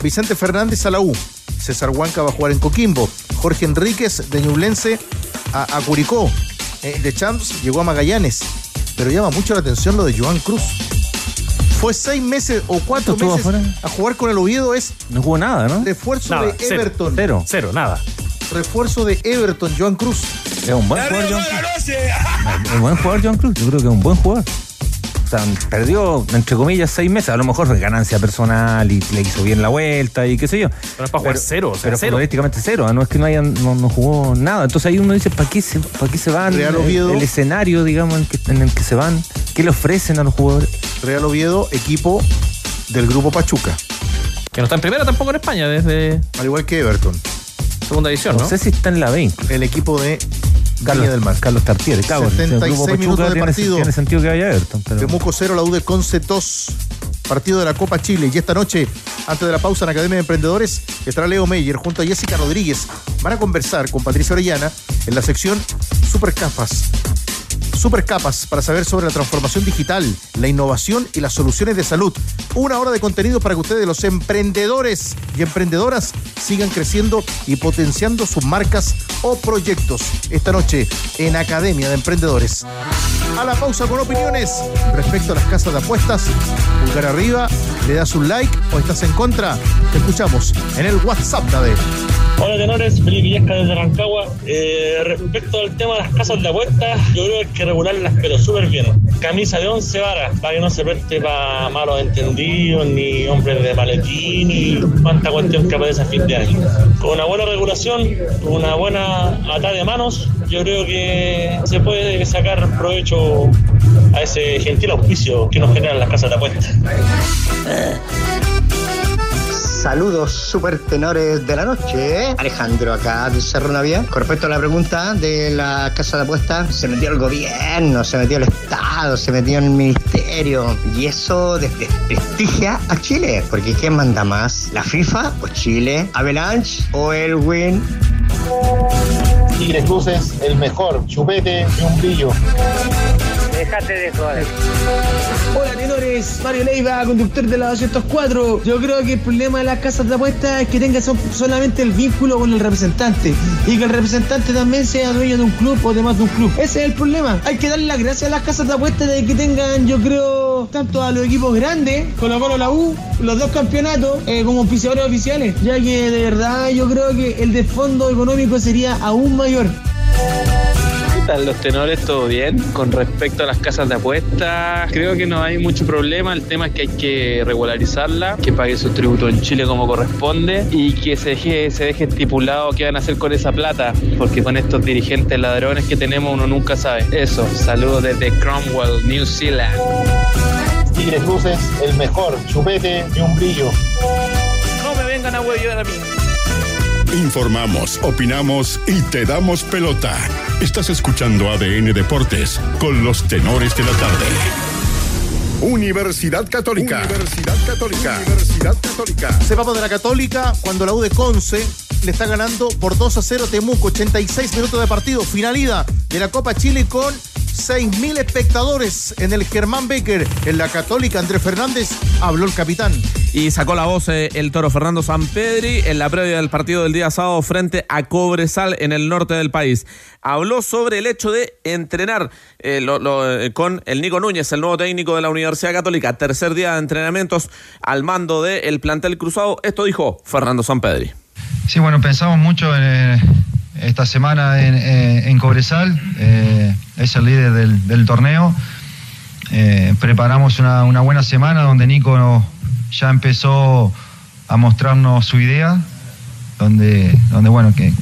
S3: Vicente Fernández a la U, César Huanca va a jugar en Coquimbo, Jorge Enríquez de Ñublense a, a Curicó, eh, de Champs llegó a Magallanes, pero llama mucho la atención lo de Joan Cruz. Fue seis meses o cuatro meses
S6: afuera?
S3: a jugar con el Oviedo, es
S6: No jugó nada, ¿no?
S3: refuerzo
S10: Nada,
S3: de. Everton.
S6: Cero.
S10: Cero, nada.
S3: Refuerzo de Everton, Joan Cruz.
S6: Es un buen jugador, John Cruz. Es un buen jugador, John Cruz. Yo creo que es un buen jugador. O sea, perdió, entre comillas, seis meses. A lo mejor fue ganancia personal y le hizo bien la vuelta y qué sé yo.
S10: Pero es para jugar cero, o sea,
S6: pero
S10: cero.
S6: futbolísticamente cero. No es que no, hayan, no, no jugó nada. Entonces ahí uno dice, ¿para qué se, para qué se van?
S3: Real
S6: el,
S3: Oviedo.
S6: el escenario, digamos, en, que- en el que se van. ¿Qué le ofrecen a los jugadores?
S3: Real Oviedo, equipo del grupo Pachuca.
S10: Que no está en primera tampoco en España, desde.
S3: Al igual que Everton.
S10: Segunda división, ¿no?
S6: No sé si está en la 20.
S3: El equipo de
S6: Carlos,
S3: del Mar.
S6: Carlos Tartiere, claro.
S3: 76 minutos de partido.
S6: Tiene sentido que vaya a Everton. Pero...
S3: Temuco 0, la U de Conce 2. Partido de la Copa Chile. Y esta noche, antes de la pausa en Academia de Emprendedores, estará Leo Meyer junto a Jessica Rodríguez. Van a conversar con Patricia Orellana en la sección Super Capas. Super Capas para saber sobre la transformación digital, la innovación y las soluciones de salud. Una hora de contenido para que ustedes, los emprendedores y emprendedoras, sigan creciendo y potenciando sus marcas o proyectos. Esta noche en Academia de Emprendedores. A la pausa con opiniones respecto a las casas de apuestas. Pulgar arriba, le das un like o estás en contra. Te escuchamos en el WhatsApp de.
S25: Hola tenores, Felipe Villesca desde Rancagua. Eh, respecto al tema de las casas de apuestas, yo creo que hay que regularlas pero súper bien. Camisa de 11 varas, para que no se preste para malos entendidos, ni hombres de maletín, ni cuánta cuestión que aparece a fin de año. Con una buena regulación, una buena atada de manos, yo creo que se puede sacar provecho a ese gentil auspicio que nos generan las casas de apuestas.
S26: Saludos super tenores de la noche. Alejandro acá de Cerro Navia. Con respecto a la pregunta de la casa de apuestas, se metió el gobierno, se metió el Estado, se metió el ministerio. Y eso desprestigia a Chile. Porque ¿quién manda más? ¿La FIFA o Chile? ¿Avalanche o el Win?
S17: Tigres Cruces, el mejor. Chupete y un brillo.
S26: Déjate de joder.
S16: Hola tenores, Mario Leiva, conductor de la 204. Yo creo que el problema de las casas de apuestas es que tenga so- solamente el vínculo con el representante y que el representante también sea dueño de un club o de más de un club. Ese es el problema. Hay que darle las gracias a las casas de apuestas de que tengan, yo creo, tanto a los equipos grandes, Colo Colo la U, los dos campeonatos, eh, como auspiciadores oficiales, ya que de verdad yo creo que el desfondo económico sería aún mayor.
S7: ¿Qué tal los tenores? ¿Todo bien? Con respecto a las casas de apuestas, creo que no hay mucho problema. El tema es que hay que regularizarla, que pague su tributo en Chile como corresponde y que se deje, se deje estipulado qué van a hacer con esa plata, porque con estos dirigentes ladrones que tenemos uno nunca sabe. Eso, saludos desde Cromwell, New Zealand.
S17: Tigres Cruces, el mejor. Chupete y un brillo.
S10: No me vengan a huevear a mí.
S2: Informamos, opinamos y te damos pelota. Estás escuchando ADN Deportes con los tenores de la tarde. Universidad Católica. Universidad Católica. Universidad Católica.
S3: Sepamos de la Católica cuando la U de Conce le está ganando por 2 a 0 Temuco, 86 minutos de partido, finalidad de la Copa Chile con 6.000 espectadores en el Germán Becker. En la Católica, Andrés Fernández, habló el capitán.
S27: Y sacó la voz eh, el toro Fernando Sampedri en la previa del partido del día sábado frente a Cobresal en el norte del país. Habló sobre el hecho de entrenar eh, lo- lo, eh, con el Nico Núñez, el nuevo técnico de la Universidad Católica. Tercer día de entrenamientos al mando del plantel cruzado. Esto dijo Fernando Sampedri.
S28: Sí, bueno, pensamos mucho en, eh, esta semana en, eh, Cobresal, eh, es el líder del, torneo. Eh, preparamos una, buena semana donde Nico ya empezó a mostrarnos su idea, donde, donde bueno, que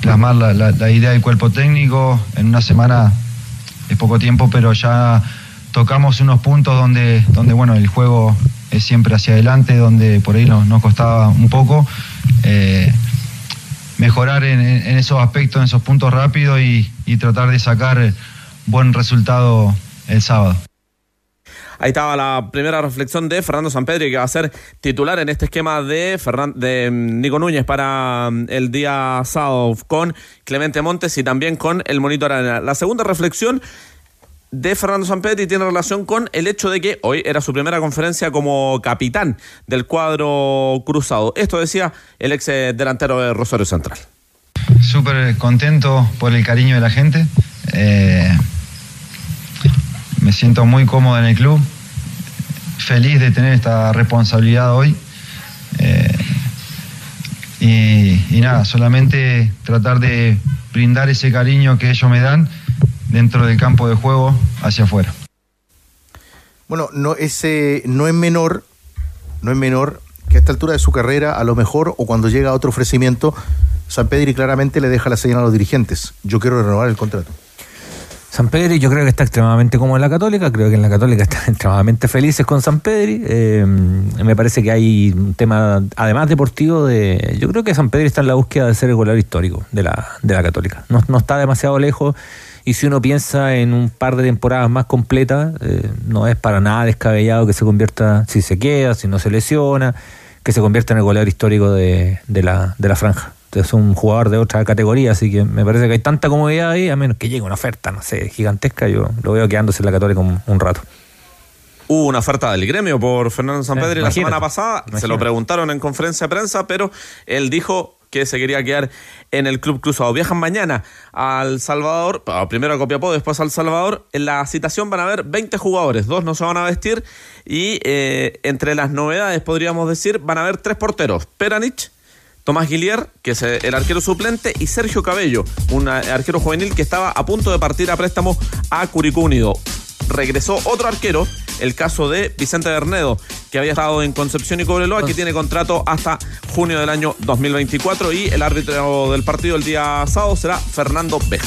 S28: plasmar la, idea del cuerpo técnico en una semana es poco tiempo, pero ya tocamos unos puntos donde, donde bueno, el juego es siempre hacia adelante, donde por ahí nos, nos costaba un poco. Mejorar en, esos aspectos, en esos puntos rápidos y, tratar de sacar buen resultado el sábado.
S27: Ahí estaba la primera reflexión de Fernando Sampedri, que va a ser titular en este esquema de, Ferran- de mm, Nico Núñez para mm, el día sábado con Clemente Montes y también con el Monitor Arena. La segunda reflexión de Fernando Sampedri tiene relación con el hecho de que hoy era su primera conferencia como capitán del cuadro cruzado. Esto decía el ex eh, delantero de Rosario Central.
S28: Súper contento por el cariño de la gente. eh, me siento muy cómodo en el club. Feliz de tener esta responsabilidad hoy. eh, y nada, solamente tratar de brindar ese cariño que ellos me dan dentro del campo de juego hacia afuera.
S3: Bueno, no, ese no es menor, no es menor que a esta altura de su carrera, a lo mejor, o cuando llega otro ofrecimiento, San Pedri claramente le deja la señal a los dirigentes. Yo quiero renovar el contrato.
S6: San Pedri yo creo que está extremadamente como en la Católica, creo que en la Católica están extremadamente felices con San Pedri. Eh, me parece que hay un tema, además deportivo, de yo creo que San Pedri está en la búsqueda de ser el goleador histórico de la, de la Católica. No, no está demasiado lejos y si uno piensa en un par de temporadas más completas, eh, no es para nada descabellado que se convierta, si se queda, si no se lesiona, que se convierta en el goleador histórico de, de la, de la franja es un jugador de otra categoría, así que me parece que hay tanta comodidad ahí, a menos que llegue una oferta, no sé, gigantesca, yo lo veo quedándose en la Católica un, un rato.
S27: Hubo una oferta del gremio por Fernando Sampedri la
S6: imagínate,
S27: semana pasada. Se lo preguntaron en conferencia de prensa, pero él dijo que se quería quedar en el club cruzado. Viajan mañana al Salvador, primero a Copiapó, después al Salvador. En la citación van a haber 20 jugadores, dos no se van a vestir y eh, entre las novedades podríamos decir van a haber tres porteros. Peranich, Tomás Guillier, que es eh, el arquero suplente, y Sergio Cabello, un eh, arquero juvenil que estaba a punto de partir a préstamo a Curicó Unido. Regresó otro arquero, el caso de Vicente Bernedo, que había estado en Concepción y Cobreloa, que tiene contrato hasta junio del año 2024 y el árbitro del partido el día sábado será Fernando Beja.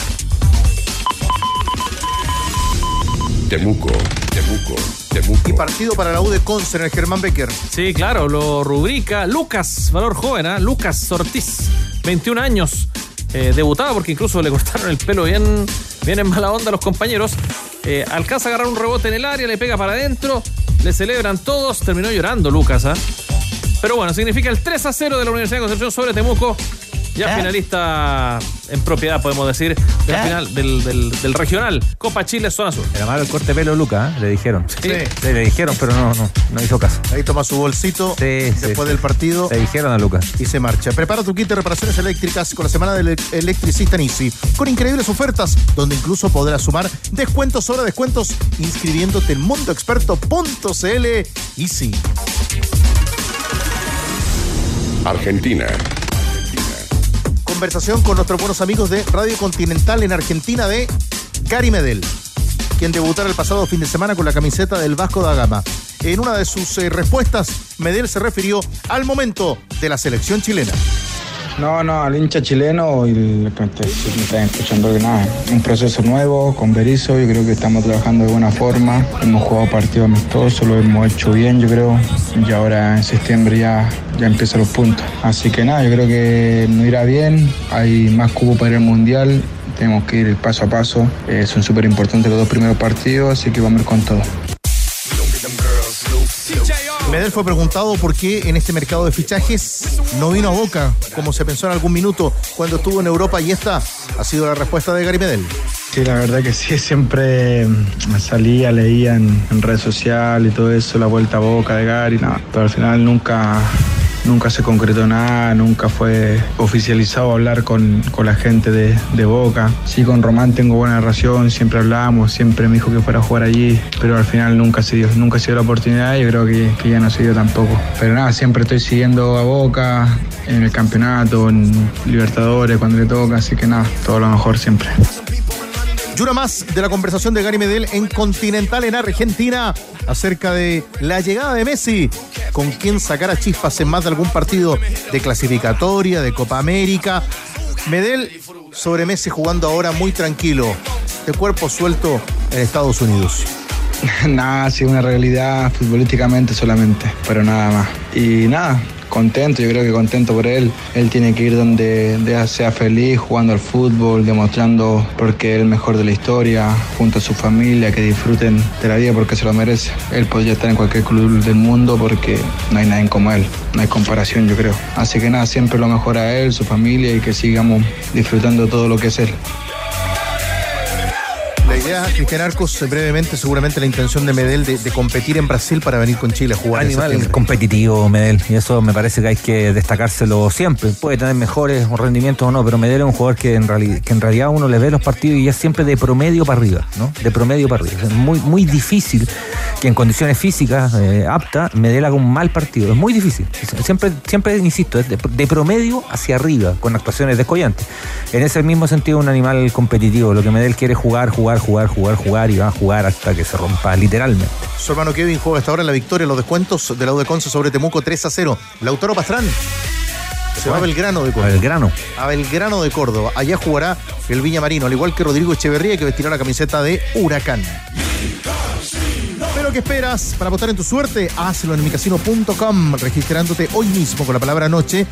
S2: Temuco, Temuco, Temuco.
S3: Y partido para la U de Conce en el Germán Becker.
S10: Sí, claro, lo rubrica Lucas, valor joven, ¿ah? Lucas Ortiz, 21 años, eh, debutado porque incluso le cortaron el pelo bien, bien en mala onda a los compañeros. Eh, alcanza a agarrar un rebote en el área, le pega para adentro, le celebran todos, terminó llorando Lucas, ¿ah? Pero bueno, significa el 3 a 0 de la Universidad de Concepción sobre Temuco. Ya finalista en propiedad, podemos decir, del final del, del- del regional. Copa Chile, zona sur.
S6: Era malo el corte de pelo Luca, ¿eh? le dijeron.
S3: Sí.
S6: le dijeron, pero no, no, no hizo caso.
S3: Ahí toma su bolsito
S6: Sí, sí,
S3: después
S6: sí.
S3: del partido
S6: Le dijeron a Lucas.
S3: y se marcha. Prepara tu kit de reparaciones eléctricas con la semana del electricista en Easy. Con increíbles ofertas, donde incluso podrás sumar descuentos sobre descuentos inscribiéndote en mundoexperto.cl Easy.
S2: Argentina,
S3: Conversación con nuestros buenos amigos de Radio Continental en Argentina de Gary Medel, quien debutara el pasado fin de semana con la camiseta del Vasco da Gama. En una de sus eh, respuestas, Medel se refirió al momento de la selección chilena.
S29: No, no, al hincha chileno y me están escuchando que nada. Un proceso nuevo con Berizzo, yo creo que estamos trabajando de buena forma. Hemos jugado partidos amistosos, lo hemos hecho bien, yo creo. Y ahora en septiembre ya, ya empiezan los puntos. Así que nada, yo creo que nos irá bien. Hay más cubo para el mundial. Tenemos que ir paso a paso. Eh, son súper importantes los dos primeros partidos, así que vamos a ir con todo.
S3: Medel fue preguntado por qué en este mercado de fichajes no vino a Boca, como se pensó en algún minuto cuando estuvo en Europa, y esta ha sido la respuesta de Gary Medel.
S29: Sí, la verdad que sí, siempre mm, salía, leía en, redes sociales y todo eso, la vuelta a boca de Gary. Pero al final nunca, nunca se concretó nada, nunca fue oficializado hablar con, con la gente de, de Boca. Sí, con Román tengo buena relación, siempre hablamos, siempre me dijo que fuera a jugar allí, pero al final nunca se dio, nunca se dio la oportunidad y yo creo que, que ya no se dio tampoco. Pero nada, siempre estoy siguiendo a Boca en el campeonato, en Libertadores, cuando le toca, así que nada, todo lo mejor siempre.
S3: Y una más de la conversación de Gary Medel en Continental en Argentina acerca de la llegada de Messi, con quien sacara chispas en más de algún partido de clasificatoria, de Copa América. Medel sobre Messi jugando ahora muy tranquilo, de cuerpo suelto en Estados Unidos.
S29: Nada, sí, una realidad futbolísticamente solamente, pero nada más. Y nada, contento, yo creo que contento por él. Él tiene que ir donde de- sea feliz, jugando al fútbol, demostrando porque es el mejor de la historia, junto a su familia, que disfruten de la vida porque se lo merece. Él podría estar en cualquier club del mundo porque no hay nadie como él, no hay comparación, yo creo. Así que nada, siempre lo mejor a él, su familia y que sigamos disfrutando todo lo que es él.
S3: La idea, Cristian Arcos, eh, brevemente, seguramente la intención de Medel de, de competir en Brasil para venir con Chile a jugar. en
S6: Animal
S3: septiembre.
S6: competitivo, Medel, y eso me parece que hay que destacárselo siempre. Puede tener mejores rendimientos o no, pero Medel es un jugador que en, reali- que en realidad uno le ve los partidos y es siempre de promedio para arriba, ¿no? De promedio para arriba. Es muy, muy difícil que en condiciones físicas eh, aptas Medel haga un mal partido. Es muy difícil. Siempre, siempre insisto, es de, de promedio hacia arriba, con actuaciones descollantes. En ese mismo sentido, un animal competitivo. Lo que Medel quiere es jugar, jugar, jugar, jugar, jugar y va a jugar hasta que se rompa, literalmente.
S3: Su hermano Kevin juega hasta ahora en la victoria, los descuentos de la de Conce sobre Temuco 3 a 0. Lautaro Pastrán. Se va a Belgrano de Córdoba.
S6: A Belgrano.
S3: A Belgrano de Córdoba. Allá jugará el Viña Marino, al igual que Rodrigo Echeverría, que vestirá la camiseta de Huracán. Pero ¿qué esperas para votar en tu suerte? Hazlo en micasino.com, registrándote hoy mismo con la palabra noche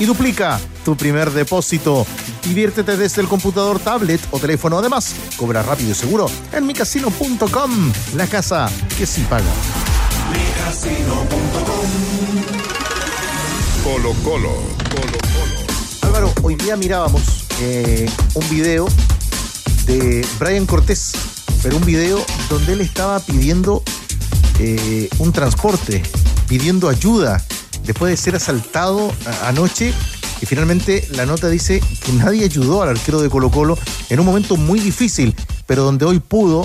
S3: y duplica tu primer depósito. Diviértete desde el computador, tablet o teléfono. Además, cobra rápido y seguro en micasino.com, la casa que sí paga.
S2: Colo Colo. Colo
S3: Álvaro, hoy día mirábamos eh, un video de Brian Cortés, pero un video donde él estaba pidiendo eh, un transporte, pidiendo ayuda después de ser asaltado anoche. Y finalmente la nota dice que nadie ayudó al arquero de Colo Colo en un momento muy difícil, pero donde hoy pudo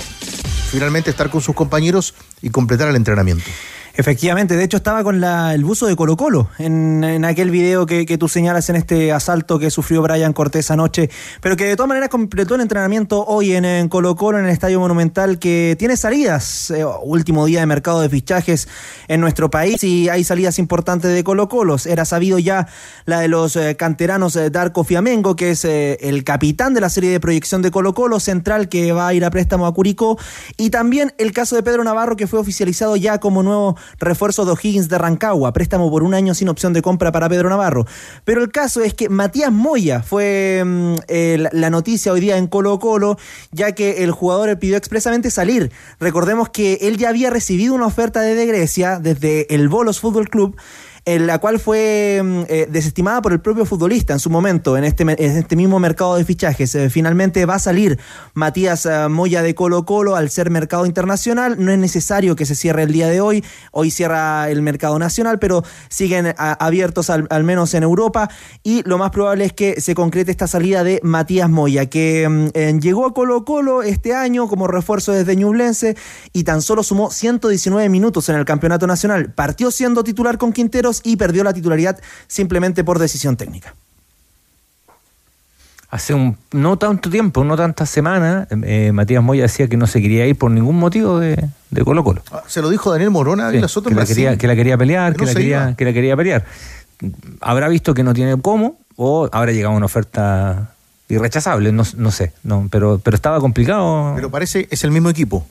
S3: finalmente estar con sus compañeros y completar el entrenamiento.
S30: Efectivamente, de hecho estaba con la- el buzo de Colo Colo en, aquel video que, tú señalas en este asalto que sufrió Brian Cortés anoche, pero que de todas maneras completó el entrenamiento hoy en, Colo Colo, en el Estadio Monumental, que tiene salidas, eh, último día de mercado de fichajes en nuestro país y hay salidas importantes de Colo Colo. Era sabido ya la de los eh, canteranos de Darko Fiamengo, que es eh, el capitán de la serie de proyección de Colo Colo, central que va a ir a préstamo a Curicó, y también el caso de Pedro Navarro, que fue oficializado ya como nuevo refuerzo de O'Higgins de Rancagua, préstamo por un año sin opción de compra para Pedro Navarro. Pero el caso es que Matías Moya fue mm, eh, la- noticia hoy día en Colo Colo, ya que el jugador pidió expresamente salir. Recordemos que él ya había recibido una oferta desde Grecia, desde el Bolos Fútbol Club, la cual fue mm, eh, desestimada por el propio futbolista en su momento, en este, este mismo mercado de fichajes. Eh, finalmente va a salir Matías eh, Moya de Colo Colo al ser mercado internacional. No es necesario que se cierre el día de hoy. Hoy cierra el mercado nacional, pero siguen abiertos al, al menos en Europa. Y lo más probable es que se concrete esta salida de Matías Moya, que mm, llegó a Colo Colo este año como refuerzo desde Ñublense y tan solo sumó 119 minutos en el campeonato nacional. Partió siendo titular con Y perdió la titularidad simplemente por decisión técnica.
S6: Hace un no tanto tiempo, no tantas semanas, eh, Matías Moya decía que no se quería ir por ningún motivo de, de Colo Colo.
S3: Ah, Se lo dijo Daniel Morona,
S6: Sí,
S3: Ávila Soto
S6: que,
S3: en
S6: la quería, que la quería pelear,
S3: Que
S6: que,
S3: no
S6: la quería, que la quería pelear. Habrá visto que no tiene cómo o habrá llegado una oferta irrechazable, no, no sé, no, pero, pero estaba complicado.
S3: Pero parece, es el mismo equipo.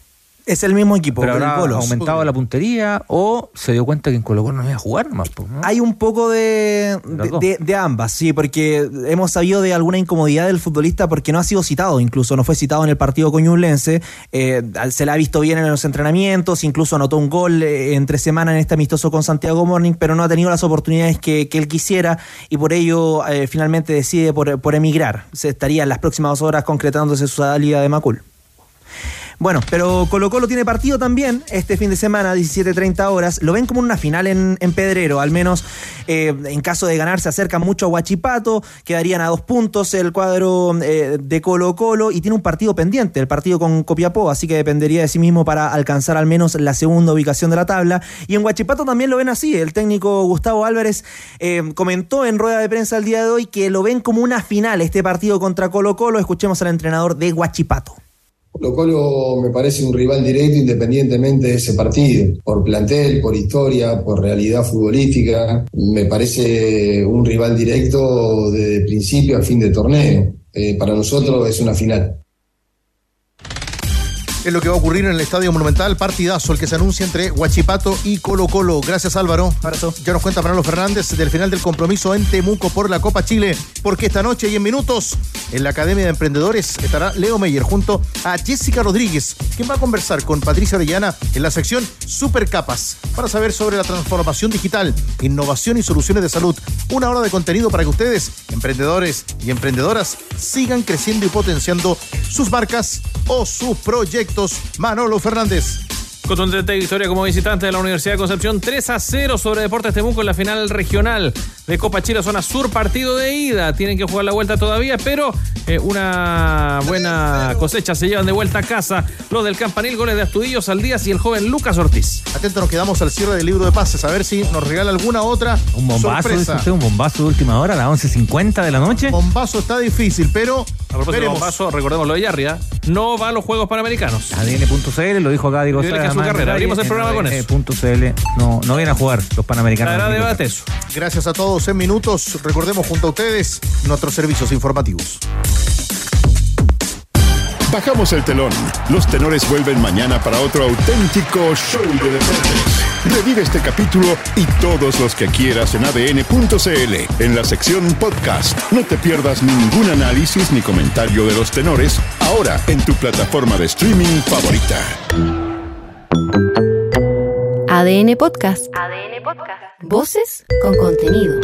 S30: Es el mismo equipo,
S6: Pero
S30: el
S6: habrá
S30: Bolos.
S6: aumentado la puntería o se dio cuenta que en Colo Colo no iba a jugar más. ¿no?
S30: Hay un poco de, de,
S6: dos.
S30: de- de ambas, sí, porque hemos sabido de alguna incomodidad del futbolista porque no ha sido citado, incluso no fue citado en el partido con Ñublense, eh, se la ha visto bien en los entrenamientos, incluso anotó un gol eh, entre semana en este amistoso con Santiago Morning, pero no ha tenido las oportunidades que, que él quisiera y por ello eh, finalmente decide por, por emigrar. Se estaría en las próximas horas concretándose su salida de Macul. Bueno, pero Colo Colo tiene partido también este fin de semana, 17.30 horas. Lo ven como una final en, en Pedrero, al menos eh, en caso de ganar se acerca mucho a Huachipato, quedarían a dos puntos el cuadro eh, de Colo Colo y tiene un partido pendiente, el partido con Copiapó, así que dependería de sí mismo para alcanzar al menos la segunda ubicación de la tabla. Y en Huachipato también lo ven así, el técnico Gustavo Álvarez eh, comentó en rueda de prensa el día de hoy que lo ven como una final este partido contra Colo Colo. Escuchemos al entrenador de Huachipato.
S31: Colo Colo me parece un rival directo independientemente de ese partido, por plantel, por historia, por realidad futbolística. Me parece un rival directo desde principio a fin de torneo. Eh, para nosotros es una final.
S3: Es lo que va a ocurrir en el Estadio Monumental, partidazo el que se anuncia entre Huachipato y Colo Colo. Gracias Álvaro. Ya nos cuenta Manolo Fernández del final del compromiso en Temuco por la Copa Chile, porque esta noche y en minutos en la Academia de Emprendedores estará Leo Meyer junto a Jessica Rodríguez, quien va a conversar con Patricia Orellana en la sección Super Capas para saber sobre la transformación digital, innovación y soluciones de salud. Una hora de contenido para que ustedes, emprendedores y emprendedoras, sigan creciendo y potenciando sus marcas o sus proyectos. Manolo Fernández.
S10: Contundente victoria como visitante de la Universidad de Concepción 3 a 0 sobre Deportes Temuco en la final regional de Copa Chile Zona Sur, partido de ida. Tienen que jugar la vuelta todavía, pero eh, una buena cosecha se llevan de vuelta a casa los del Campanil, goles de Astudillo, Saldías y el joven Lucas Ortiz.
S3: Atento, nos quedamos al cierre del libro de pases, a ver si nos regala alguna otra
S6: Un bombazo,
S3: sorpresa.
S6: usted, un bombazo de última hora, a las 11.50 de la noche.
S3: Bombazo está difícil, pero
S10: A propósito de bombazo, recordemos lo de Yarri, ¿ah? no va a los Juegos Panamericanos.
S6: ADN.cl, lo dijo acá Diego
S10: su carrera. Abrimos el programa con eso.
S6: ADN.cl. No, no vienen a jugar los Panamericanos.
S10: Dará debate eso.
S3: Gracias a todos en minutos. Recordemos junto a ustedes nuestros servicios informativos.
S2: Bajamos el telón. Los tenores vuelven mañana para otro auténtico show de deportes. Revive este capítulo y todos los que quieras en adn.cl en la sección podcast. No te pierdas ningún análisis ni comentario de los tenores ahora en tu plataforma de streaming favorita.
S32: ADN Podcast. ADN Podcast. Voces con contenido.